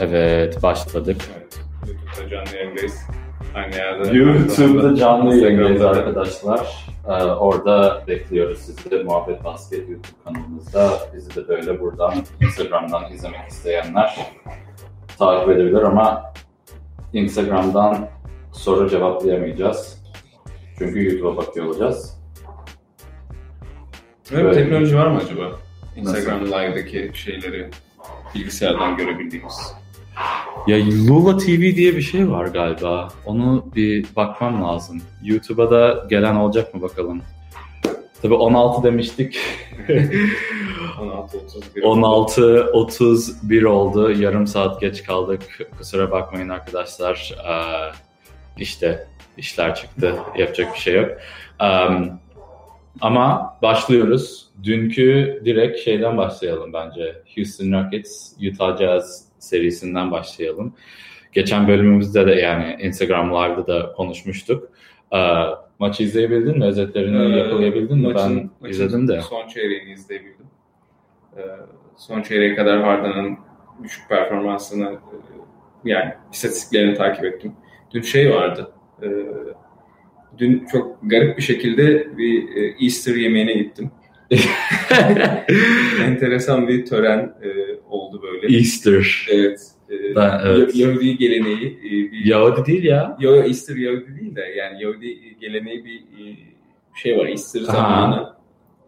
Evet başladık. Evet, YouTube'da canlı yayındayız. Aynı yerde. YouTube'da canlı yayındayız arkadaşlar. Ee, orada bekliyoruz sizi de Muhabbet Basket YouTube kanalımızda. Bizi de böyle buradan Instagram'dan izlemek isteyenler takip edebilir ama Instagram'dan soru cevaplayamayacağız. Çünkü YouTube'a bakıyor olacağız. Böyle bir Evet. teknoloji var mı acaba? Instagram Live'daki şeyleri bilgisayardan görebildiğimiz. Ya Lula TV diye bir şey var galiba. Onu bir bakmam lazım. YouTube'a da gelen olacak mı bakalım. Tabii 16 demiştik. 16.31. 16.31 oldu. Yarım saat geç kaldık. Kusura bakmayın arkadaşlar. Ee, işte işler çıktı. Yapacak bir şey yok. Em, ama başlıyoruz. Dünkü direkt şeyden başlayalım bence. Houston Rockets, Utah Jazz serisinden başlayalım. Geçen bölümümüzde de yani Instagram Live'da da konuşmuştuk. Ee, maçı izleyebildin mi? Özetlerini Ee, yakalayabildin mi? maçın- Ben maçın izledim de. Son çeyreğini izleyebildim. Ee, son çeyreğe kadar Harden'ın düşük performansını e, yani istatistiklerini takip ettim. Dün şey vardı. e, dün çok garip bir şekilde bir e, Easter yemeğine gittim. Enteresan bir tören e, oldu böyle. Easter. Evet. e, Ben- evet. Ya- Yahudi geleneği e, bir Yahudi değil ya. Yo, Easter Yahudi değil de yani Yahudi geleneği bir e, şey var. Easter Aha. zamanı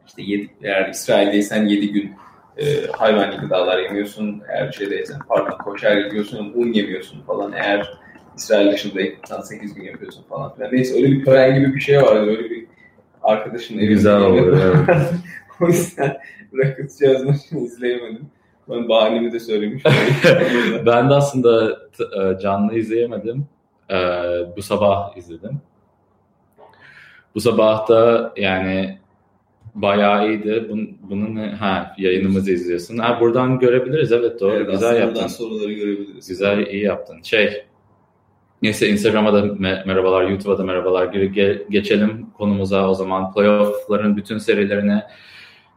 işte yedi, eğer İsrail'deysen 7 gün e, hayvani gıdalar yemiyorsun. Eğer şeydeysen pardon koşar yiyorsun, un yemiyorsun falan. Eğer İsrail dışındaysan 8 gün yapıyorsun falan filan. Neyse öyle bir tören gibi bir şey vardı. Öyle bir arkadaşın evinde. Güzel olur. Evet. o yüzden Rockets Jazz maçını izleyemedim. Ben bahanemi de söylemiş. ben de aslında e, canlı izleyemedim. E, Bu sabah izledim. Bu sabah da yani bayağı iyiydi. Bun, bunun ha yayınımızı izliyorsun. Ha buradan görebiliriz evet doğru. Evet, Güzel yaptın. buradan soruları görebiliriz. Güzel iyi yaptın. Şey Neyse Instagram'a da me- merhabalar, YouTube'a da merhabalar. Ge- geçelim konumuza o zaman. Playoff'ların bütün serilerine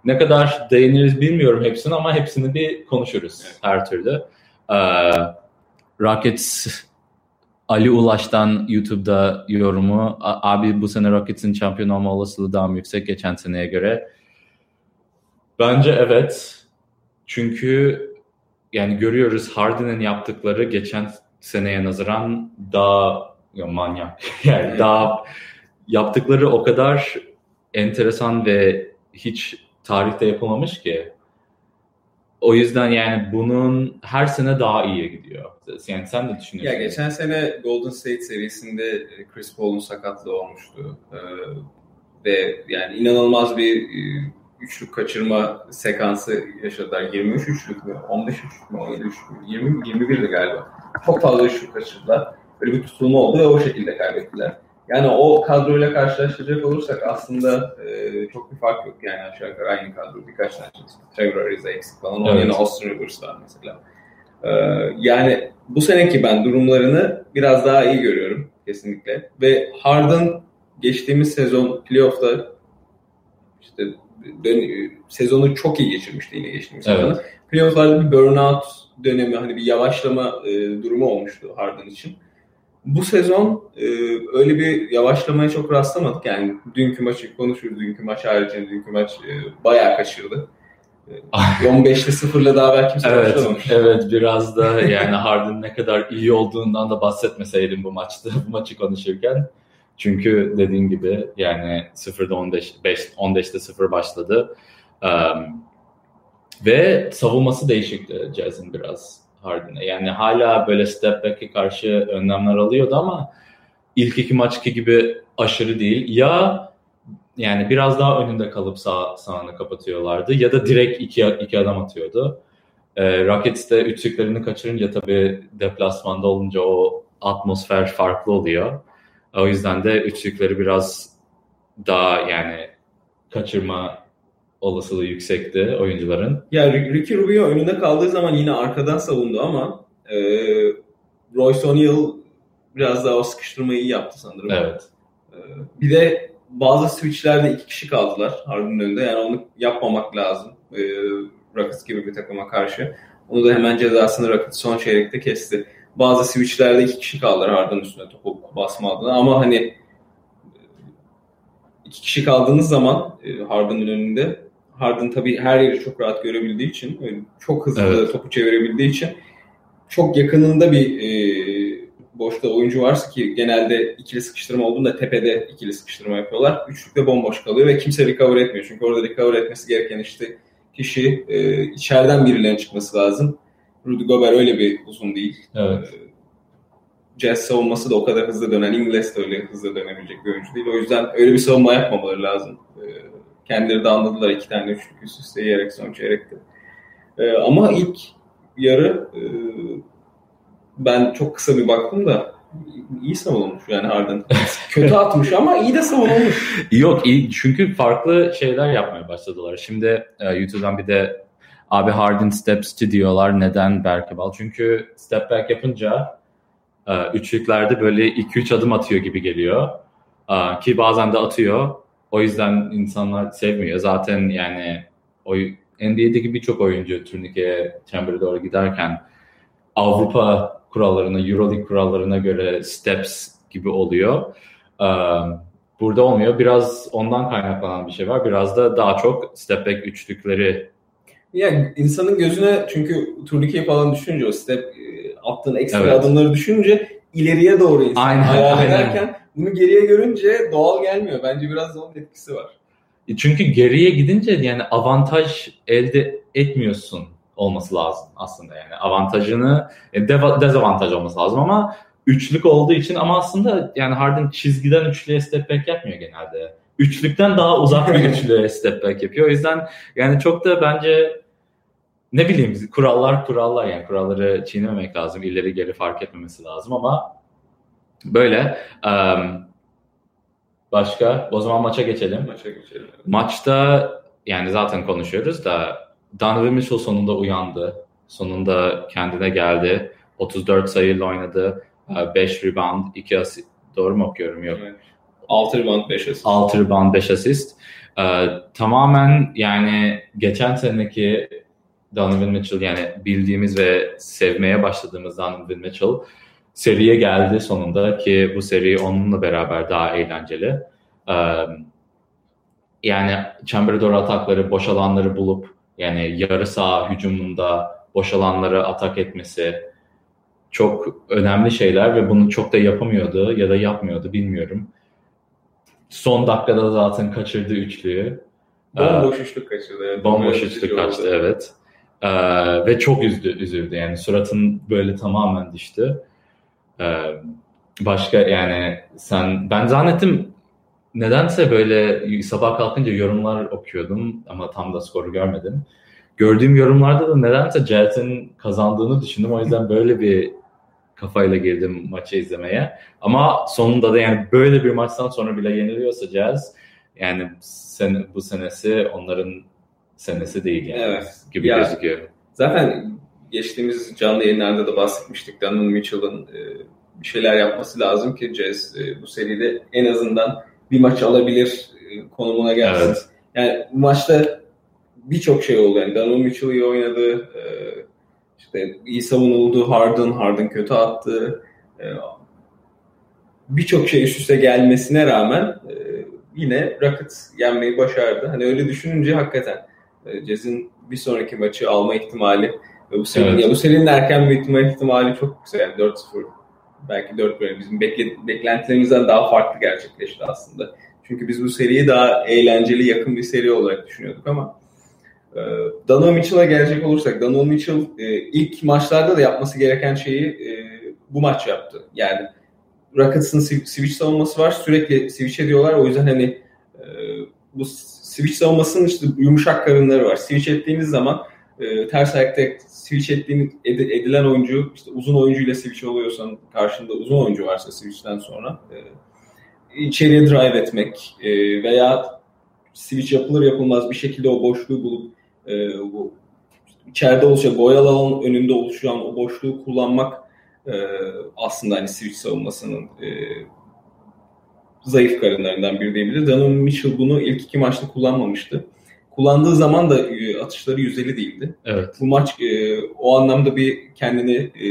ne kadar değiniriz bilmiyorum hepsini ama hepsini bir konuşuruz Evet. her türlü. Ee, Rockets Ali Ulaş'tan YouTube'da yorumu. "A- Abi bu sene Rockets'in şampiyon olma olasılığı daha mı yüksek geçen seneye göre? Bence evet. Çünkü yani görüyoruz Harden'ın yaptıkları geçen seneye nazaran daha ya manyak. Yani daha yaptıkları o kadar enteresan ve hiç tarihte yapılmamış ki. O yüzden yani bunun her sene daha iyiye gidiyor. Yani sen de düşünüyorsun. Ya geçen sene Golden State serisinde Chris Paul'un sakatlığı olmuştu. Ee, ve yani inanılmaz bir e, üçlük kaçırma sekansı yaşadılar. 23 üçlük mü? 15 üçlük mü? 17 üçlük mü? 20, 21'di galiba. Çok fazla üçlük kaçırdılar. Böyle bir tutulma oldu ve o şekilde kaybettiler. Yani o kadroyla karşılaştıracak olursak aslında e, çok bir fark yok. Yani aşağı yukarı aynı kadro. Birkaç tane eksik. Trevor Ariza eksik falan. Onun Evet. yerine Austin Rivers var mesela. Ee, yani bu seneki ben durumlarını biraz daha iyi görüyorum kesinlikle. Ve Harden geçtiğimiz sezon playoff'ta işte dön- sezonu çok iyi geçirmişti yine geçtiğimiz Evet. sezonu. Playoff'larda bir burnout dönemi hani bir yavaşlama e, durumu olmuştu Harden için. Bu sezon e, öyle bir yavaşlamaya çok rastlamadık. Yani dünkü maçı konuşuruz. Dünkü maç haricinde dünkü maç e, bayağı kaçırdı. E, 15'te 0'la daha belki kimse Evet, başlamamış. evet biraz da yani Harden ne kadar iyi olduğundan da bahsetmeseydim bu maçta, bu maçı konuşurken. Çünkü dediğin gibi yani 0'da 15, 5, 15'te 0 başladı. Um, ve savunması değişikti Jazz'in biraz Harden'e. Yani hala böyle step back'e karşı önlemler alıyordu ama ilk iki maçki gibi aşırı değil. Ya yani biraz daha önünde kalıp sağ, sağını kapatıyorlardı ya da direkt iki, iki adam atıyordu. E, Rockets de üçlüklerini kaçırınca tabii deplasmanda olunca o atmosfer farklı oluyor. O yüzden de üçlükleri biraz daha yani kaçırma olasılığı yüksekti oyuncuların. Ya Ricky Rubio önünde kaldığı zaman yine arkadan savundu ama e, Royce O'Neal biraz daha o sıkıştırmayı yaptı sanırım. Evet. E, bir de bazı switchlerde iki kişi kaldılar Harden'ın önünde. Yani onu yapmamak lazım. E, Rockets gibi bir takıma karşı. Onu da hemen cezasını Rocket son çeyrekte kesti. Bazı switchlerde iki kişi kaldılar Harden üstüne topu basma adına ama hani iki kişi kaldığınız zaman e, Harden'ın önünde Harden tabii her yeri çok rahat görebildiği için çok hızlı evet. topu çevirebildiği için çok yakınında bir e, boşta oyuncu varsa ki genelde ikili sıkıştırma olduğunda tepede ikili sıkıştırma yapıyorlar. Üçlükte bomboş kalıyor ve kimse recover etmiyor. Çünkü orada recover etmesi gereken işte kişi e, içeriden birilerinin çıkması lazım. Rudy Gobert öyle bir uzun değil. Evet. E, Jazz savunması da o kadar hızlı dönen, İngiliz de öyle hızlı dönebilecek bir oyuncu değil. O yüzden öyle bir savunma yapmamaları lazım. Kendileri de anladılar iki tane üçlük üst üste yiyerek son çeyrekte. E, ama ilk yarı e, ben çok kısa bir baktım da iyi savunulmuş yani Harden. Kötü atmış ama iyi de savunulmuş. Yok iyi çünkü farklı şeyler yapmaya başladılar. Şimdi e, YouTube'dan bir de abi Harden steps'ci diyorlar. Neden Berkebal? Çünkü step back yapınca e, üçlüklerde böyle 2-3 adım atıyor gibi geliyor. E, ki bazen de atıyor. O yüzden insanlar sevmiyor. Zaten yani o NBA'deki birçok oyuncu turnikeye Chamber'e doğru giderken Avrupa kurallarına, Euroleague kurallarına göre steps gibi oluyor. Burada olmuyor. Biraz ondan kaynaklanan bir şey var. Biraz da daha çok step back üçlükleri yani insanın gözüne çünkü turnikeyi falan düşününce o step e, attığın ekstra evet. adımları düşününce ileriye doğru insan aynen, hayal aynen. ederken bunu geriye görünce doğal gelmiyor. Bence biraz da onun etkisi var. E, çünkü geriye gidince yani avantaj elde etmiyorsun olması lazım aslında yani avantajını e, dezavantaj olması lazım ama üçlük olduğu için ama aslında yani Harden çizgiden üçlüye step back yapmıyor genelde. Üçlükten daha uzak bir üçlüye step back yapıyor. O yüzden yani çok da bence ne bileyim kurallar kurallar yani kuralları çiğnememek lazım. İleri geri fark etmemesi lazım ama böyle um, başka o zaman maça geçelim. Maça geçelim. Maçta yani zaten konuşuyoruz da Donovan Mitchell sonunda uyandı. Sonunda kendine geldi. 34 sayıyla oynadı. 5 ee, rebound, 2 asist. Doğru mu okuyorum? Yok. Evet. 6 rebound, 5 asist. 6 rebound, 5 asist. Ee, tamamen yani geçen seneki Donovan Mitchell yani bildiğimiz ve sevmeye başladığımız Donovan Mitchell seriye geldi sonunda ki bu seri onunla beraber daha eğlenceli. Ee, yani çembere doğru atakları, boş alanları bulup yani yarı saha hücumunda boş alanları atak etmesi çok önemli şeyler ve bunu çok da yapamıyordu ya da yapmıyordu bilmiyorum. Son dakikada zaten kaçırdı üçlüyü. Bomboş üçlük kaçırdı. Evet. Bomboş üçlük kaçtı evet. Ee, ve çok üzdü, üzüldü yani suratın böyle tamamen düştü. Ee, başka yani sen ben zannettim nedense böyle sabah kalkınca yorumlar okuyordum ama tam da skoru görmedim. Gördüğüm yorumlarda da nedense Jazz'in kazandığını düşündüm. O yüzden böyle bir kafayla girdim maçı izlemeye. Ama sonunda da yani böyle bir maçtan sonra bile yeniliyorsa Jazz yani sen, bu senesi onların senesi değil yani evet. gibi ya, gözüküyor. Zaten geçtiğimiz canlı yayınlarda da bahsetmiştik. Donovan Mitchell'ın e, bir şeyler yapması lazım ki Jazz e, bu seride en azından bir maç alabilir e, konumuna gelsin. Evet. Yani bu maçta birçok şey oldu. Yani Donovan Mitchell iyi oynadı. E, işte iyi savunuldu. Harden, Harden kötü attı. E, birçok şey üst üste gelmesine rağmen yine Rockets yenmeyi başardı. Hani öyle düşününce hakikaten Jazz'in bir sonraki maçı alma ihtimali serinin, evet. ya bu serinin erken bitme ihtimali çok yüksek. Yani 4-0 belki 4 böyle bizim bekle, beklentilerimizden daha farklı gerçekleşti aslında. Çünkü biz bu seriyi daha eğlenceli, yakın bir seri olarak düşünüyorduk ama e, Donovan Mitchell'a gelecek olursak, Donovan Mitchell e, ilk maçlarda da yapması gereken şeyi e, bu maç yaptı. Yani Rockets'ın switch savunması var. Sürekli switch ediyorlar. O yüzden hani e, bu switch savunmasının işte yumuşak karınları var. Switch ettiğiniz zaman e, ters ayakta switch ettiğin, ed, edilen oyuncu işte uzun oyuncuyla switch oluyorsan karşında uzun oyuncu varsa switch'ten sonra e, içeriye drive etmek e, veya switch yapılır yapılmaz bir şekilde o boşluğu bulup e, bu içeride oluşan boyalı alanın önünde oluşan o boşluğu kullanmak e, aslında hani switch savunmasının e, zayıf karınlarından biri diyebiliriz. Donovan Mitchell bunu ilk iki maçta kullanmamıştı kullandığı zaman da e, atışları 150 değildi. Evet. Bu maç e, o anlamda bir kendini e,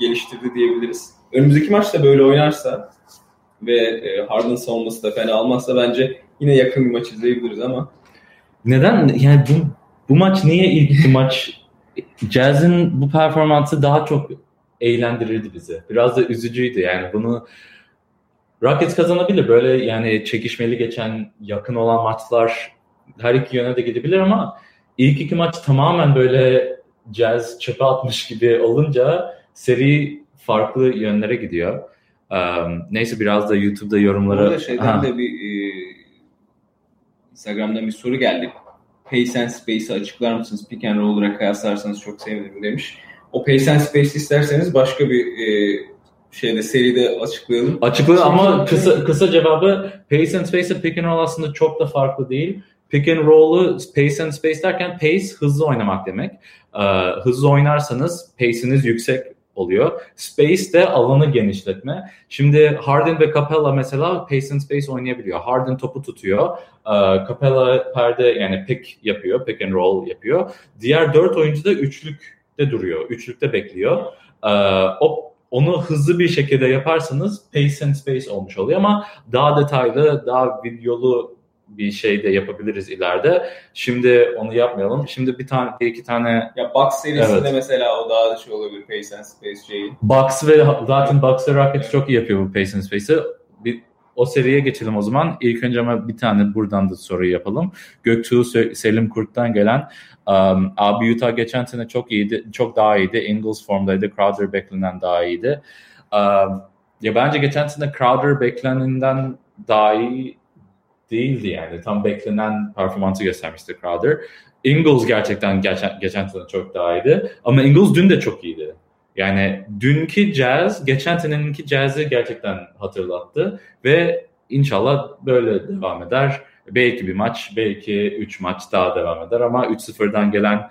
geliştirdi diyebiliriz. Önümüzdeki maçta böyle oynarsa ve e, Harden savunması da fena almazsa bence yine yakın bir maç izleyebiliriz ama Neden? Yani bu, bu maç niye ilk bir maç? Jazz'in bu performansı daha çok eğlendirirdi bizi. Biraz da üzücüydü yani bunu Rockets kazanabilir. Böyle yani çekişmeli geçen yakın olan maçlar her iki yöne de gidebilir ama ilk iki maç tamamen böyle Jazz çöpe atmış gibi olunca seri farklı yönlere gidiyor. Um, neyse biraz da YouTube'da yorumlara... Burada şeyden ha. de bir e, Instagram'dan bir soru geldi. Pace and Space'i açıklar mısınız? Pick and Roll'lara kıyaslarsanız çok sevinirim demiş. O Pace and Space isterseniz başka bir e, şeyde seride açıklayalım. Açıklayalım ama kısa kısa cevabı Pace and Space Pick and Roll aslında çok da farklı değil. Pick and Roll'u Pace and Space derken pace hızlı oynamak demek. Ee, hızlı oynarsanız pace'iniz yüksek oluyor. Space de alanı genişletme. Şimdi Harden ve Capella mesela pace and space oynayabiliyor. Harden topu tutuyor. Ee, Capella perde yani pick yapıyor. Pick and roll yapıyor. Diğer dört oyuncu da üçlükte duruyor. Üçlükte bekliyor. Ee, o onu hızlı bir şekilde yaparsanız pace and space olmuş oluyor ama daha detaylı, daha videolu bir şey de yapabiliriz ileride. Şimdi onu yapmayalım. Şimdi bir tane bir iki tane ya Box serisinde evet. mesela o daha da şey olabilir Pace and Space şeyi. Box ve zaten Box ve Rocket evet. çok iyi yapıyor bu Pace and Space'i. Bir o seriye geçelim o zaman. İlk önce ama bir tane buradan da soruyu yapalım. Göktuğ Selim Kurt'tan gelen um, abi Utah geçen sene çok iyiydi. Çok daha iyiydi. Ingles formdaydı. Crowder beklenen daha iyiydi. Um, ya bence geçen sene Crowder beklenenden daha iyi değildi yani. Tam beklenen performansı göstermişti Crowder. Ingles gerçekten geçen, geçen çok daha iyiydi. Ama Ingles dün de çok iyiydi. Yani dünkü Jazz, geçen seneninki Jazz'i gerçekten hatırlattı. Ve inşallah böyle devam eder. Belki bir maç, belki üç maç daha devam eder. Ama 3-0'dan gelen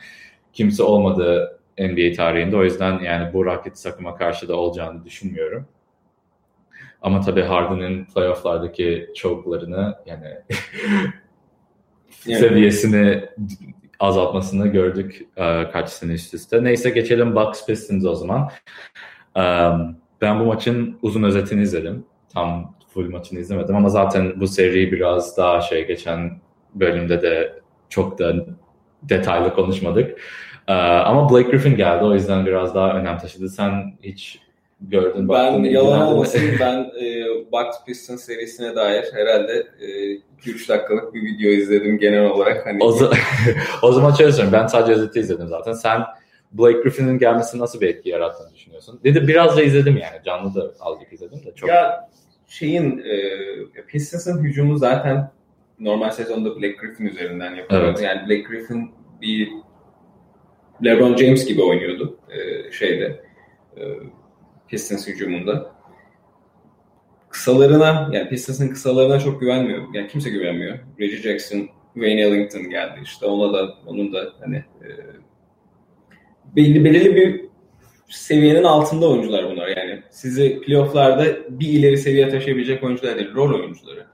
kimse olmadı NBA tarihinde. O yüzden yani bu Rockets takıma karşı da olacağını düşünmüyorum. Ama tabii Harden'ın playofflardaki choke'larını yani yani. seviyesini azaltmasını gördük e, kaç sene üst üste. Neyse geçelim Bucks Pistons o zaman. Um, ben bu maçın uzun özetini izledim. Tam full maçını izlemedim ama zaten bu seri biraz daha şey geçen bölümde de çok da detaylı konuşmadık. Uh, ama Blake Griffin geldi o yüzden biraz daha önem taşıdı. Sen hiç gördün. Ben yalan olmasın ben e, Bucks Pistons serisine dair herhalde e, 2-3 dakikalık bir video izledim genel olarak. Hani o, zaman, o zaman şöyle söyleyeyim ben sadece özeti izledim zaten. Sen Blake Griffin'in gelmesi nasıl bir etki yarattığını düşünüyorsun? Dedi biraz da izledim yani canlı da azıcık izledim de çok. Ya şeyin e, Pistons'ın hücumu zaten normal sezonda Blake Griffin üzerinden yapılıyor. Evet. Yani Blake Griffin bir LeBron James gibi oynuyordu e, şeyde. E, Pistons hücumunda. Kısalarına, yani Pistons'ın kısalarına çok güvenmiyorum. Yani kimse güvenmiyor. Reggie Jackson, Wayne Ellington geldi işte. Ona da, onun da hani e, belli belirli bir seviyenin altında oyuncular bunlar yani. Sizi playofflarda bir ileri seviye taşıyabilecek oyuncular değil, rol oyuncuları.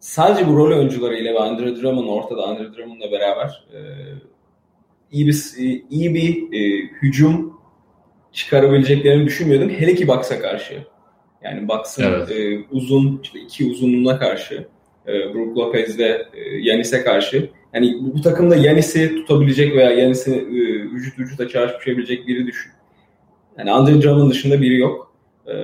Sadece bu rol oyuncularıyla ve Andre Drummond ortada Andre Drummond'la beraber e, iyi bir iyi bir e, hücum çıkarabileceklerini düşünmüyordum. Hele ki Bucks'a karşı. Yani Bucks'ın evet. e, uzun, işte iki uzunluğuna karşı. E, Brook Lopez'de e, Yanis'e karşı. Yani bu, bu takımda Yanis'i tutabilecek veya Yanis'i e, vücut vücuda çarpışabilecek biri düşün. Yani Andre Drummond dışında biri yok. E,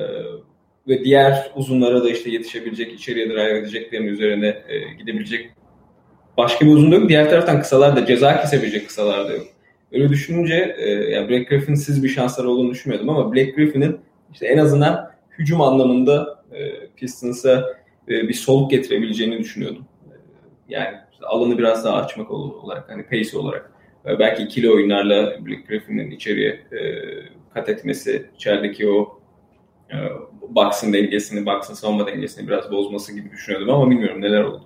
ve diğer uzunlara da işte yetişebilecek, içeriye drive edeceklerin üzerine e, gidebilecek başka bir uzun yok. Diğer taraftan kısalar da ceza kesebilecek kısalar da yok. Öyle düşününce e, yani Black Griffin'siz bir şansları olduğunu düşünmüyordum ama Black Griffin'in işte en azından hücum anlamında e, Pistons'a e, bir soluk getirebileceğini düşünüyordum. E, yani işte alanı biraz daha açmak olarak hani pace olarak. E, belki ikili oyunlarla Black Griffin'in içeriye e, kat etmesi, içerideki o e, Bucks'ın dengesini, Bucks'ın savunma dengesini biraz bozması gibi düşünüyordum ama bilmiyorum neler oldu.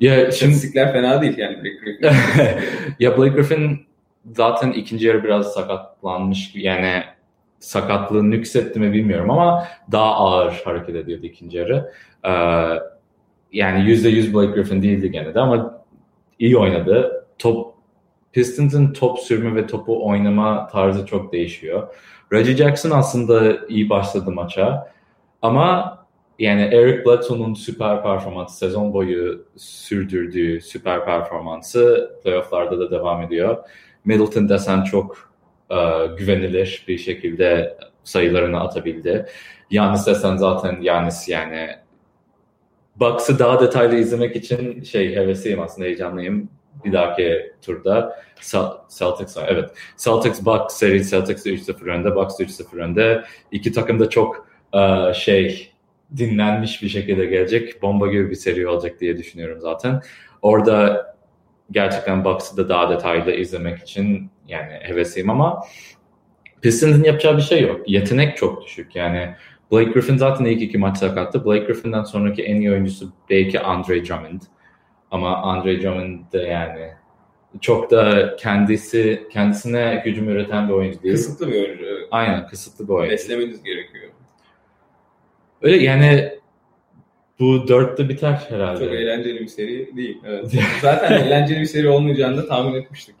Ya şimdi... fena değil yani Blake Griffin. ya Blake Griffin zaten ikinci yarı biraz sakatlanmış yani sakatlığı nüksetti mi bilmiyorum ama daha ağır hareket ediyordu ikinci yarı. Ee, yani yüzde yüz Blake Griffin değildi gene de ama iyi oynadı. Top Pistons'ın top sürme ve topu oynama tarzı çok değişiyor. Reggie Jackson aslında iyi başladı maça. Ama yani Eric Bledsoe'nun süper performansı, sezon boyu sürdürdüğü süper performansı playofflarda da devam ediyor. Middleton desen çok uh, güvenilir bir şekilde sayılarını atabildi. Yanis desen zaten Yanis yani Bucks'ı daha detaylı izlemek için şey hevesliyim aslında heyecanlıyım. Bir dahaki turda Celtics evet Celtics Bucks seri Celtics 3-0 önde Bucks 3-0 önde. İki takım da çok uh, şey dinlenmiş bir şekilde gelecek. Bomba gibi bir seri olacak diye düşünüyorum zaten. Orada gerçekten Bucks'ı da daha detaylı izlemek için yani hevesliyim ama Pistons'ın yapacağı bir şey yok. Yetenek çok düşük. Yani Blake Griffin zaten ilk iki maç sakattı. Blake Griffin'den sonraki en iyi oyuncusu belki Andre Drummond. Ama Andre Drummond da yani çok da kendisi kendisine hücum üreten bir oyuncu değil. Kısıtlı bir oyuncu. Evet. Aynen kısıtlı bir oyuncu. Beslemeniz gerekiyor. Öyle yani bu dörtte biter herhalde. Çok eğlenceli bir seri değil. Evet. Zaten eğlenceli bir seri olmayacağını da tahmin etmiştik.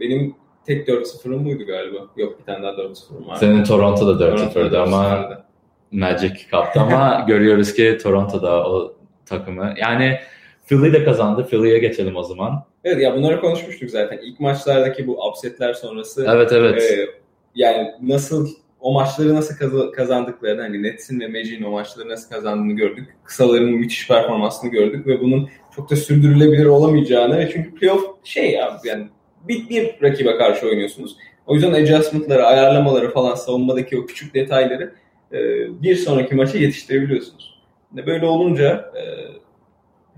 Benim tek 4-0'ım buydu galiba. Yok bir tane daha 4-0'ım var. Senin Toronto'da 4-0'dı ama Magic kaptı ama görüyoruz ki Toronto'da o takımı. Yani Philly de kazandı. Philly'ye geçelim o zaman. Evet ya bunları konuşmuştuk zaten. İlk maçlardaki bu upsetler sonrası. Evet evet. E, yani nasıl o maçları nasıl kazandıklarını hani Nets'in ve Magic'in o maçları nasıl kazandığını gördük. Kısaların müthiş performansını gördük ve bunun çok da sürdürülebilir olamayacağını ve çünkü playoff şey ya yani bir, bir rakibe karşı oynuyorsunuz. O yüzden adjustment'ları, ayarlamaları falan savunmadaki o küçük detayları e, bir sonraki maça yetiştirebiliyorsunuz. Böyle olunca e,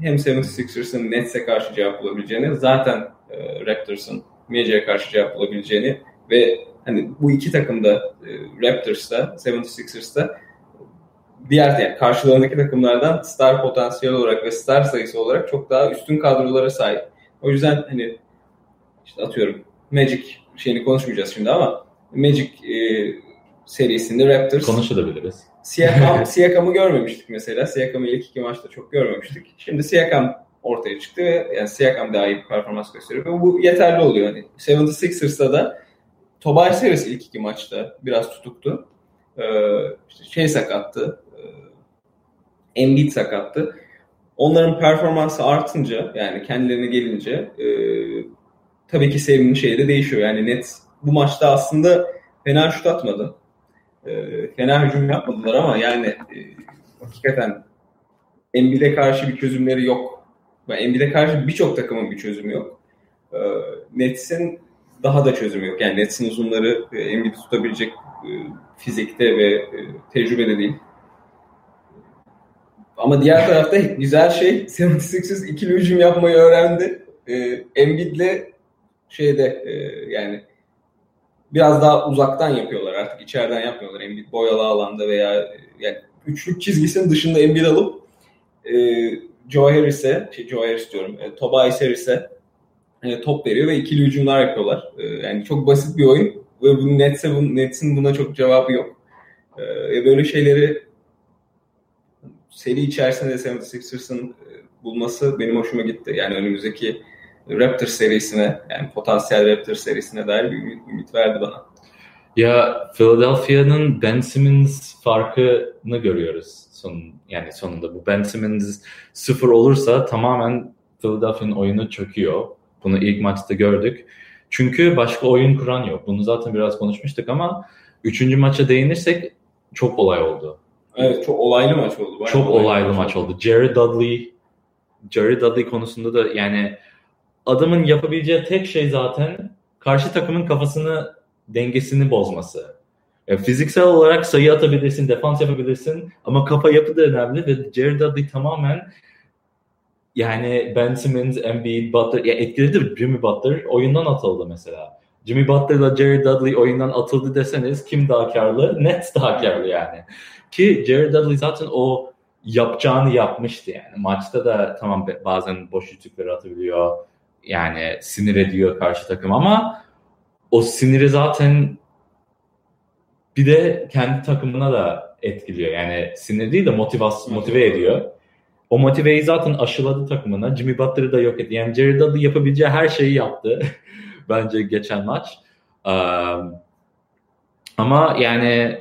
hem 76ers'ın Nets'e karşı cevap bulabileceğini, zaten e, Raptors'ın Magic'e karşı cevap bulabileceğini ve hani bu iki takımda e, Raptors'ta, 76ers'ta diğer yani karşılarındaki takımlardan star potansiyel olarak ve star sayısı olarak çok daha üstün kadrolara sahip. O yüzden hani işte atıyorum Magic şeyini konuşmayacağız şimdi ama Magic e, serisinde Raptors konuşabiliriz. Siakam, Siakam'ı görmemiştik mesela. Siakam'ı ilk iki maçta çok görmemiştik. Şimdi Siakam ortaya çıktı ve yani Siakam daha iyi bir performans gösteriyor. Ve bu yeterli oluyor. Hani 76ers'da da Tobias Harris ilk iki maçta biraz tutuktu. Ee, şey sakattı. E, Embiid sakattı. Onların performansı artınca yani kendilerine gelince e, tabii ki serinin şeyi de değişiyor. Yani net bu maçta aslında fena şut atmadı. E, fena hücum yapmadılar ama yani e, hakikaten Embiid'e karşı bir çözümleri yok. Yani Embiid'e karşı birçok takımın bir çözümü yok. E, Nets'in daha da çözümü yok. Yani Nets'in uzunları e, tutabilecek e, fizikte ve e, tecrübede değil. Ama diğer tarafta güzel şey 76ers ikili hücum yapmayı öğrendi. E, Embiid'le şeyde e, yani biraz daha uzaktan yapıyorlar artık içeriden yapmıyorlar. Embiid boyalı alanda veya yani üçlük çizgisinin dışında Embiid alıp e, Joe Harris'e, şey Joe Harris diyorum, Tobias Harris'e e, top veriyor ve ikili hücumlar yapıyorlar. E, yani çok basit bir oyun ve bu Nets'e bu, Nets'in buna çok cevabı yok. E, böyle şeyleri seri içerisinde 76ers'ın e, bulması benim hoşuma gitti. Yani önümüzdeki Raptor serisine yani potansiyel Raptor serisine dair bir ümit, ümit verdi bana. Ya Philadelphia'nın Ben Simmons farkını görüyoruz son yani sonunda. Bu Ben Simmons sıfır olursa tamamen Philadelphia'nın oyunu çöküyor. Bunu ilk maçta gördük. Çünkü başka oyun kuran yok. Bunu zaten biraz konuşmuştuk ama üçüncü maça değinirsek çok olay oldu. Evet çok olaylı maç oldu. Bayağı çok olaylı, olaylı maç, maç oldu. Jerry Dudley Jerry Dudley konusunda da yani adamın yapabileceği tek şey zaten karşı takımın kafasını dengesini bozması. Yani fiziksel olarak sayı atabilirsin, defans yapabilirsin ama kafa yapı da önemli ve Jerry Dudley tamamen yani Ben Simmons, Embiid, Butler ya etkiledi Jimmy Butler oyundan atıldı mesela. Jimmy Butler'la Jerry Dudley oyundan atıldı deseniz kim daha karlı? Nets daha karlı yani. Ki Jerry Dudley zaten o yapacağını yapmıştı yani. Maçta da tamam bazen boş yüzükleri atabiliyor. Yani sinir ediyor karşı takım ama o siniri zaten bir de kendi takımına da etkiliyor. Yani sinir değil de motivasyon motive ediyor. O motiveyi zaten aşıladı takımına. Jimmy Butler'ı da yok etti. Yani Jared Dudley yapabileceği her şeyi yaptı. Bence geçen maç. Um, ama yani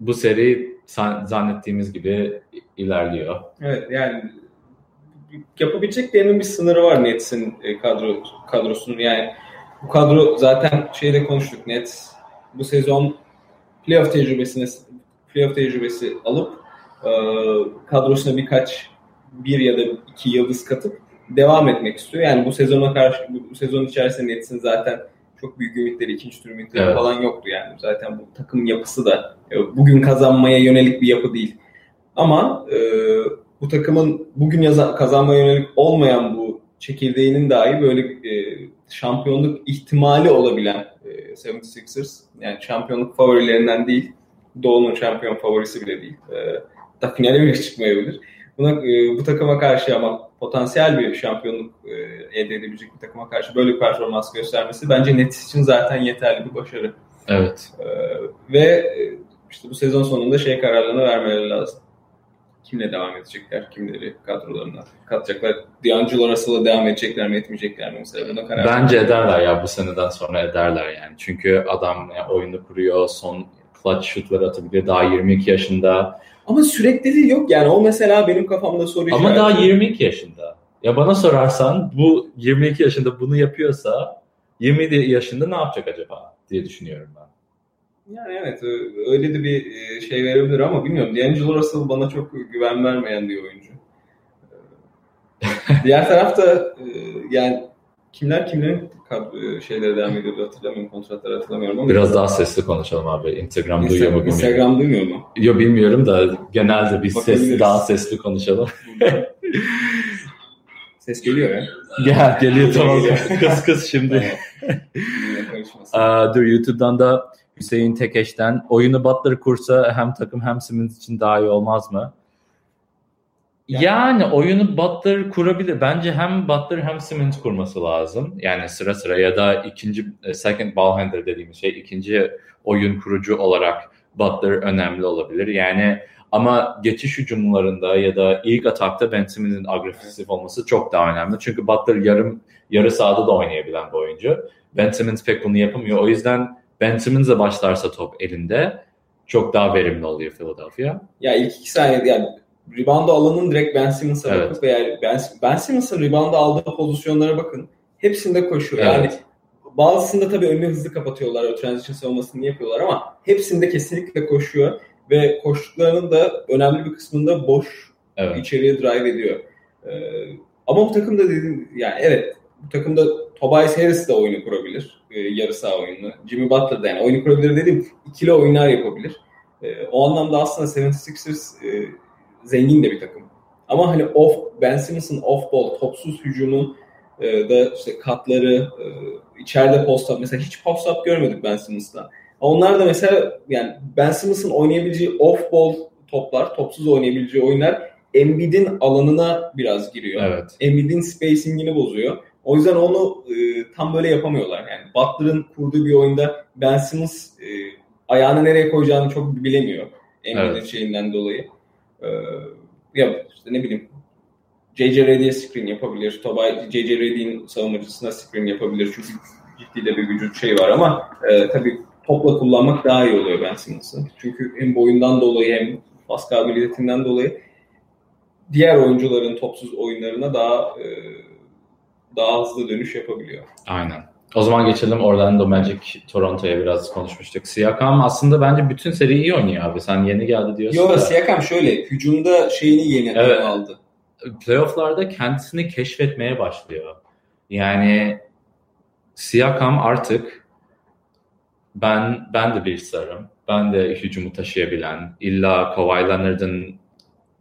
bu seri zannettiğimiz gibi ilerliyor. Evet yani yapabileceklerinin bir sınırı var Nets'in e, kadro kadrosunun yani bu kadro zaten şeyde konuştuk Nets bu sezon playoff tecrübesine playoff tecrübesi alıp e, kadrosuna birkaç bir ya da iki yıldız katıp devam etmek istiyor. Yani bu sezona karşı bu sezon içerisinde Nets'in zaten çok büyük ümitleri, ikinci tur ümitleri evet. falan yoktu yani. Zaten bu takım yapısı da e, bugün kazanmaya yönelik bir yapı değil. Ama e, bu takımın bugün yaza, kazanmaya yönelik olmayan bu çekirdeğinin dahi böyle e, şampiyonluk ihtimali olabilen e, 76ers yani şampiyonluk favorilerinden değil Doğu'nun şampiyon favorisi bile değil. E, da finale bile çıkmayabilir. Buna, e, bu takıma karşı ama potansiyel bir şampiyonluk e, elde edebilecek bir takıma karşı böyle bir performans göstermesi bence Nets için zaten yeterli bir başarı. Evet. E, ve işte bu sezon sonunda şey kararlarını vermeleri lazım. Kimle devam edecekler, kimleri kadrolarına katacaklar. D'Angelo Russell'la devam edecekler mi, etmeyecekler mi mesela buna karar Bence ederler ya bu seneden sonra ederler yani. Çünkü adam oyunu kuruyor, son clutch şutlar atabiliyor. Daha 22 yaşında ama sürekliliği yok yani o mesela benim kafamda soru Ama daha 22 yaşında. Ya bana sorarsan bu 22 yaşında bunu yapıyorsa 27 yaşında ne yapacak acaba diye düşünüyorum ben. Yani evet öyle de bir e, şey verebilir ama bilmiyorum. D'Angelo Russell bana çok güven vermeyen bir oyuncu. Diğer tarafta e, yani kimler kimlerin e, şeylere devam ediyordu hatırlamıyorum. Kontratları hatırlamıyorum ama. Biraz daha sesli konuşalım abi. Instagram Insta- duyuyor mu bilmiyorum. Instagram duymuyor mu? Yok bilmiyorum da genelde biz ses, daha sesli konuşalım. Ses geliyor ya. Gel geliyor tamam. kız kız şimdi. Aa, dur YouTube'dan da Hüseyin Tekeş'ten oyunu Butler kursa hem takım hem Simmons için daha iyi olmaz mı? Yani, yani oyunu Butler kurabilir. Bence hem Butler hem Simmons kurması lazım. Yani sıra sıra ya da ikinci e, second ball handler dediğimiz şey ikinci oyun kurucu olarak Butler önemli olabilir. Yani ama geçiş hücumlarında ya da ilk atakta Ben Simmons'in agresif olması çok daha önemli. Çünkü Butler yarım yarı sahada da oynayabilen bir oyuncu. Ben Simmons pek bunu yapamıyor. O yüzden Ben Simmons'la başlarsa top elinde çok daha verimli oluyor Philadelphia. Ya ilk iki saniyede yani rebound alanın direkt Ben Simmons'a evet. bakıp veya Ben, ben Simmons'ın rebound aldığı pozisyonlara bakın. Hepsinde koşuyor. Evet. Yani bazısında tabii önünü hızlı kapatıyorlar. O transition savunmasını yapıyorlar ama hepsinde kesinlikle koşuyor ve koştuklarının da önemli bir kısmında boş evet. içeriye drive ediyor. Ee, ama bu takımda dedim yani evet bu takımda Tobias Harris de oyunu kurabilir. E, yarı saha oyunu. Jimmy Butler da yani oyunu kurabilir dedim. ikili oyunlar yapabilir. E, o anlamda aslında 76ers e, zengin de bir takım. Ama hani off Ben Simmons'ın off ball topsuz hücumun e, da işte katları e, içeride post up mesela hiç post up görmedik Ben Simmons'ta. Onlar da mesela yani Ben Simmons'ın oynayabileceği off ball toplar, topsuz oynayabileceği oyunlar Embiid'in alanına biraz giriyor. Evet. Embiid'in spacing'ini bozuyor. O yüzden onu e, tam böyle yapamıyorlar. Yani Butler'ın kurduğu bir oyunda Ben Simmons e, ayağını nereye koyacağını çok bilemiyor. Embiid'in evet. şeyinden dolayı. E, ya işte ne bileyim J.J. Reddy'e screen yapabilir. Tobay J.J. Reddy'in savunmacısına screen yapabilir. Çünkü ciddi de bir gücü şey var ama e, tabii topla kullanmak daha iyi oluyor Ben Simmons'ın. Çünkü hem boyundan dolayı hem pas kabiliyetinden dolayı diğer oyuncuların topsuz oyunlarına daha e, daha hızlı dönüş yapabiliyor. Aynen. O zaman geçelim Orlando Magic Toronto'ya biraz konuşmuştuk. Siakam aslında bence bütün seri iyi oynuyor abi. Sen yeni geldi diyorsun. Yok Siakam şöyle hücumda şeyini yeni evet. aldı. Playoff'larda kendisini keşfetmeye başlıyor. Yani Siakam artık ben ben de bir sarım. Ben de hücumu taşıyabilen, illa Kawhi Leonard'ın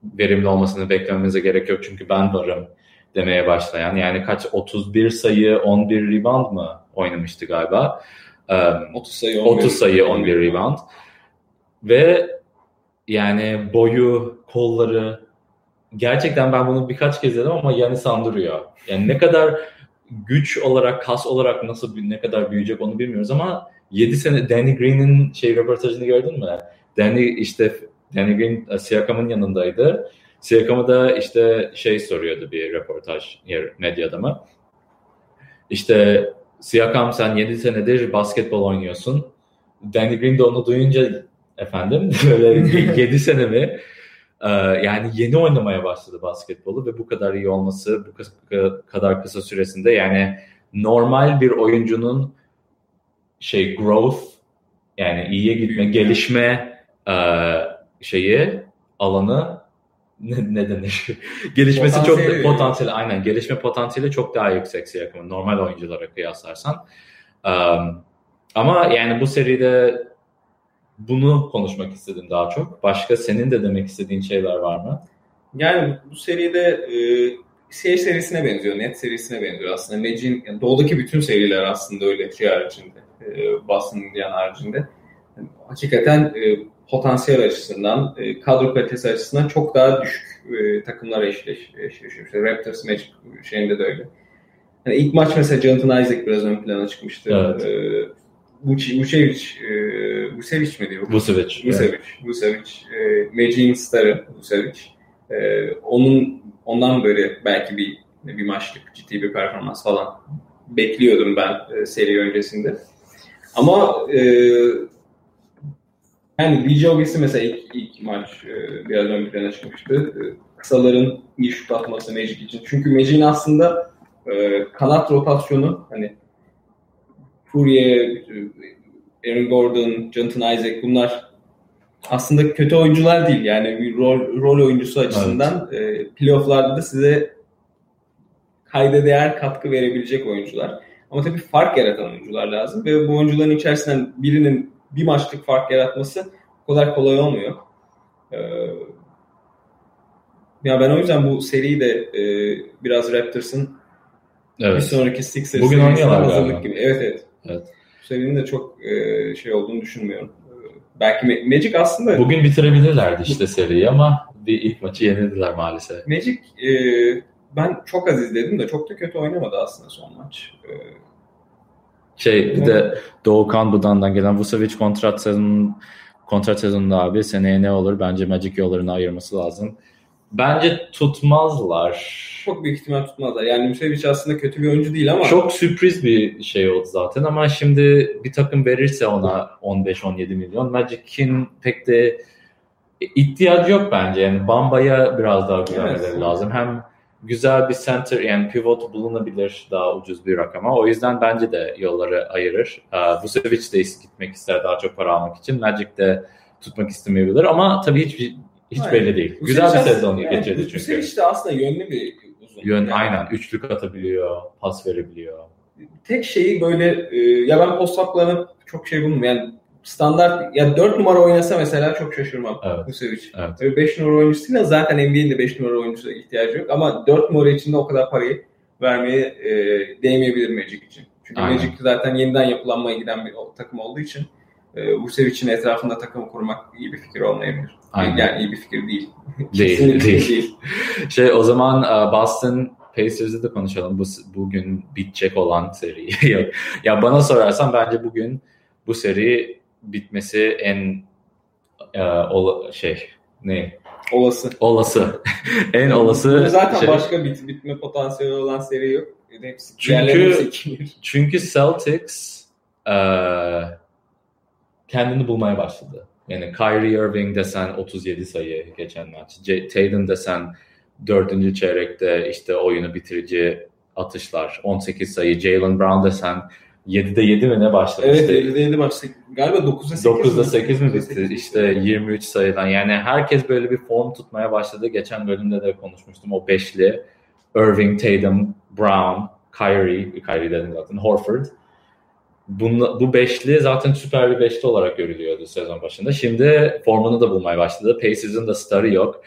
verimli olmasını beklememize gerek yok çünkü ben varım demeye başlayan. Yani kaç 31 sayı 11 rebound mı oynamıştı galiba. Um, 30 sayı 11, 30 sayı 11 rebound. Ve yani boyu, kolları gerçekten ben bunu birkaç kez dedim ama yani sandırıyor. Yani ne kadar güç olarak, kas olarak nasıl ne kadar büyüyecek onu bilmiyoruz ama 7 sene Danny Green'in şey röportajını gördün mü? Danny işte Danny Green Siakam'ın yanındaydı Siakam'a da işte şey soruyordu bir röportaj medya adamı. İşte Siakam sen 7 senedir basketbol oynuyorsun. Danny Green de onu duyunca efendim böyle 7 sene mi? Ee, yani yeni oynamaya başladı basketbolu ve bu kadar iyi olması bu kadar kısa süresinde yani normal bir oyuncunun şey growth yani iyiye gitme, gelişme e, şeyi alanı ne, ne denir? Gelişmesi potansiyeli çok potansiyeli aynen gelişme potansiyeli çok daha yüksek Siakam'ın normal oyunculara kıyaslarsan. Um, ama yani bu seride bunu konuşmak istedim daha çok. Başka senin de demek istediğin şeyler var mı? Yani bu seride e, şey serisine benziyor, net serisine benziyor aslında. Magic'in yani doğudaki bütün seriler aslında öyle şey haricinde, e, Boston Indian haricinde. Yani, hakikaten e, potansiyel açısından, e, kadro kalitesi açısından çok daha düşük e, takımlar eşleş, eşleşiyor. İşte Raptors Magic şeyinde de öyle. Yani ilk maç mesela Jonathan Isaac biraz ön plana çıkmıştı. Evet. E, Vucevic, e, Vucevic mi diyor? Vucevic. Vucevic. Evet. Vucevic. E, Magic'in starı Vucevic. E, onun ondan böyle belki bir bir maçlık ciddi bir performans falan bekliyordum ben e, seri öncesinde. Ama e, yani DJ Ogilvy mesela ilk, ilk maç e, biraz ön plana çıkmıştı. E, kısaların iyi şut atması Magic için. Çünkü Magic'in aslında e, kanat rotasyonu hani Fourier, Aaron Gordon, Jonathan Isaac bunlar aslında kötü oyuncular değil. Yani bir rol, rol oyuncusu açısından evet. e, playofflarda da size kayda değer katkı verebilecek oyuncular. Ama tabii fark yaratan oyuncular lazım ve bu oyuncuların içerisinden birinin bir maçlık fark yaratması o kadar kolay olmuyor. Ee, ya ben o yüzden bu seriyi de e, biraz Raptors'ın evet. bir sonraki Sixers Bugün oynuyorlar hazırlık gibi. Evet evet. evet. Bu serinin de çok e, şey olduğunu düşünmüyorum. Ee, belki Magic aslında... Bugün bitirebilirlerdi işte seriyi ama bir ilk maçı yenildiler maalesef. Magic e, ben çok az izledim de çok da kötü oynamadı aslında son maç. E, şey bir de Doğukan Budan'dan gelen Vucevic kontrat sezon kontrat sezonunda abi seneye ne olur? Bence Magic yollarını ayırması lazım. Bence tutmazlar. Çok büyük ihtimal tutmazlar. Yani Vucevic aslında kötü bir oyuncu değil ama. Çok sürpriz bir şey oldu zaten ama şimdi bir takım verirse ona 15-17 milyon Magic'in pek de ihtiyacı yok bence. Yani Bamba'ya biraz daha güvenmeleri evet. lazım. Hem güzel bir center yani pivot bulunabilir daha ucuz bir rakama. O yüzden bence de yolları ayırır. Uh, Vucevic de gitmek ister daha çok para almak için. Magic de tutmak istemeyebilir ama tabii hiç hiç aynen. belli değil. Vucevic güzel bir sezon yani, geçirdi çünkü. Vucevic de aslında yönlü bir uzun. Yön yani. aynen. Üçlük atabiliyor, pas verebiliyor. Tek şeyi böyle e, ya ben post çok şey bulmuyorum. Yani standart ya 4 numara oynasa mesela çok şaşırmam evet. Vucevic. Evet. 5 numara oyuncusuyla zaten NBA'nin de 5 numara oyuncusu ihtiyacı yok ama 4 numara içinde o kadar parayı vermeye e, değmeyebilir Magic için. Çünkü Aynen. Magic zaten yeniden yapılanmaya giden bir takım olduğu için e, Vucevic'in etrafında takım kurmak iyi bir fikir olmayabilir. Aynen. Yani iyi bir fikir değil. Değil. değil. değil. şey o zaman e, Boston Pacers'ı da konuşalım. Bu, bugün bitecek olan seri. ya bana sorarsan bence bugün bu seri bitmesi en e, ola, şey ne olası olası en olası zaten şey. başka bit, bitme potansiyeli olan seri yok. Hepsi, çünkü çünkü Celtics e, kendini bulmaya başladı. Yani Kyrie Irving desen 37 sayı geçen maç. J- Tatum desen dördüncü çeyrekte işte oyunu bitirici atışlar. 18 sayı. Jalen Brown desen 7'de 7 mi ne başlamıştı? Evet 7'de 7 başladı. Galiba 9'da 8 9'da 8 mi bitti? İşte 23 sayıdan. Yani herkes böyle bir form tutmaya başladı. Geçen bölümde de konuşmuştum. O beşli Irving, Tatum, Brown, Kyrie, Kyrie dedim zaten, Horford. Bunla, bu beşli zaten süper bir beşli olarak görülüyordu sezon başında. Şimdi formunu da bulmaya başladı. Pacers'ın da starı yok.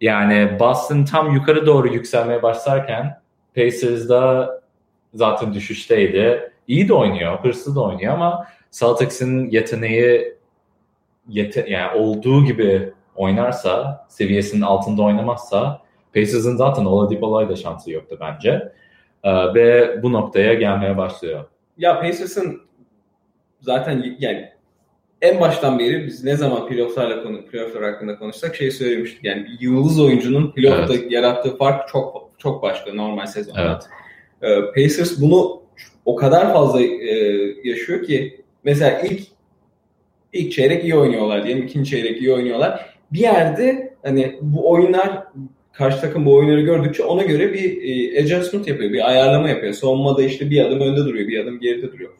Yani Boston tam yukarı doğru yükselmeye başlarken Pacers'da zaten düşüşteydi iyi de oynuyor, hırslı da oynuyor ama Celtics'in yeteneği yete yani olduğu gibi oynarsa, seviyesinin altında oynamazsa Pacers'ın zaten Oladipo'la da şansı yoktu bence. Ee, ve bu noktaya gelmeye başlıyor. Ya Pacers'ın zaten yani en baştan beri biz ne zaman playofflarla konu playofflar hakkında konuşsak şey söylemiştik. Yani bir yıldız oyuncunun playoff'ta evet. yarattığı fark çok çok başka normal sezonda. Evet. Ee, Pacers bunu o kadar fazla e, yaşıyor ki mesela ilk ilk çeyrek iyi oynuyorlar diyelim, ikinci çeyrek iyi oynuyorlar. Bir yerde hani bu oyunlar karşı takım bu oyunları gördükçe ona göre bir e, adjustment yapıyor, bir ayarlama yapıyor. Savunmada işte bir adım önde duruyor, bir adım geride duruyor.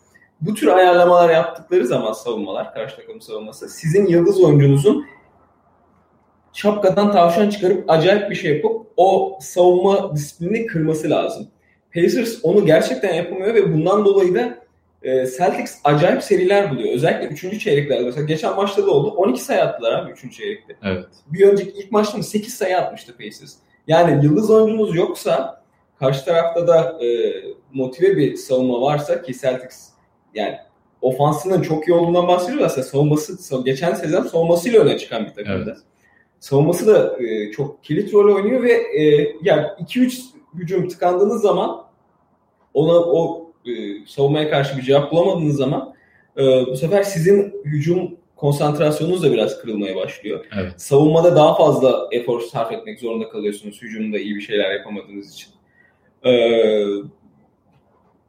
Bu tür ayarlamalar yaptıkları zaman savunmalar, karşı takım savunması sizin yıldız oyuncunuzun şapkadan tavşan çıkarıp acayip bir şey yapıp o savunma disiplini kırması lazım. Pacers onu gerçekten yapamıyor ve bundan dolayı da e, Celtics acayip seriler buluyor. Özellikle 3. çeyreklerde mesela geçen maçta da oldu. 12 sayı attılar abi 3. çeyrekte. Evet. Bir önceki ilk maçta mı 8 sayı atmıştı Pacers. Yani yıldız oyuncunuz yoksa karşı tarafta da e, motive bir savunma varsa ki Celtics yani ofansının çok iyi olduğundan bahsediyoruz aslında savunması geçen sezon savunmasıyla öne çıkan bir takımdı. Evet. Savunması da e, çok kilit rol oynuyor ve e, yani 2-3 hücum tıkandığınız zaman ona o e, savunmaya karşı bir cevap bulamadığınız zaman e, bu sefer sizin hücum konsantrasyonunuz da biraz kırılmaya başlıyor. Evet. Savunmada daha fazla efor sarf etmek zorunda kalıyorsunuz hücumda iyi bir şeyler yapamadığınız için. E,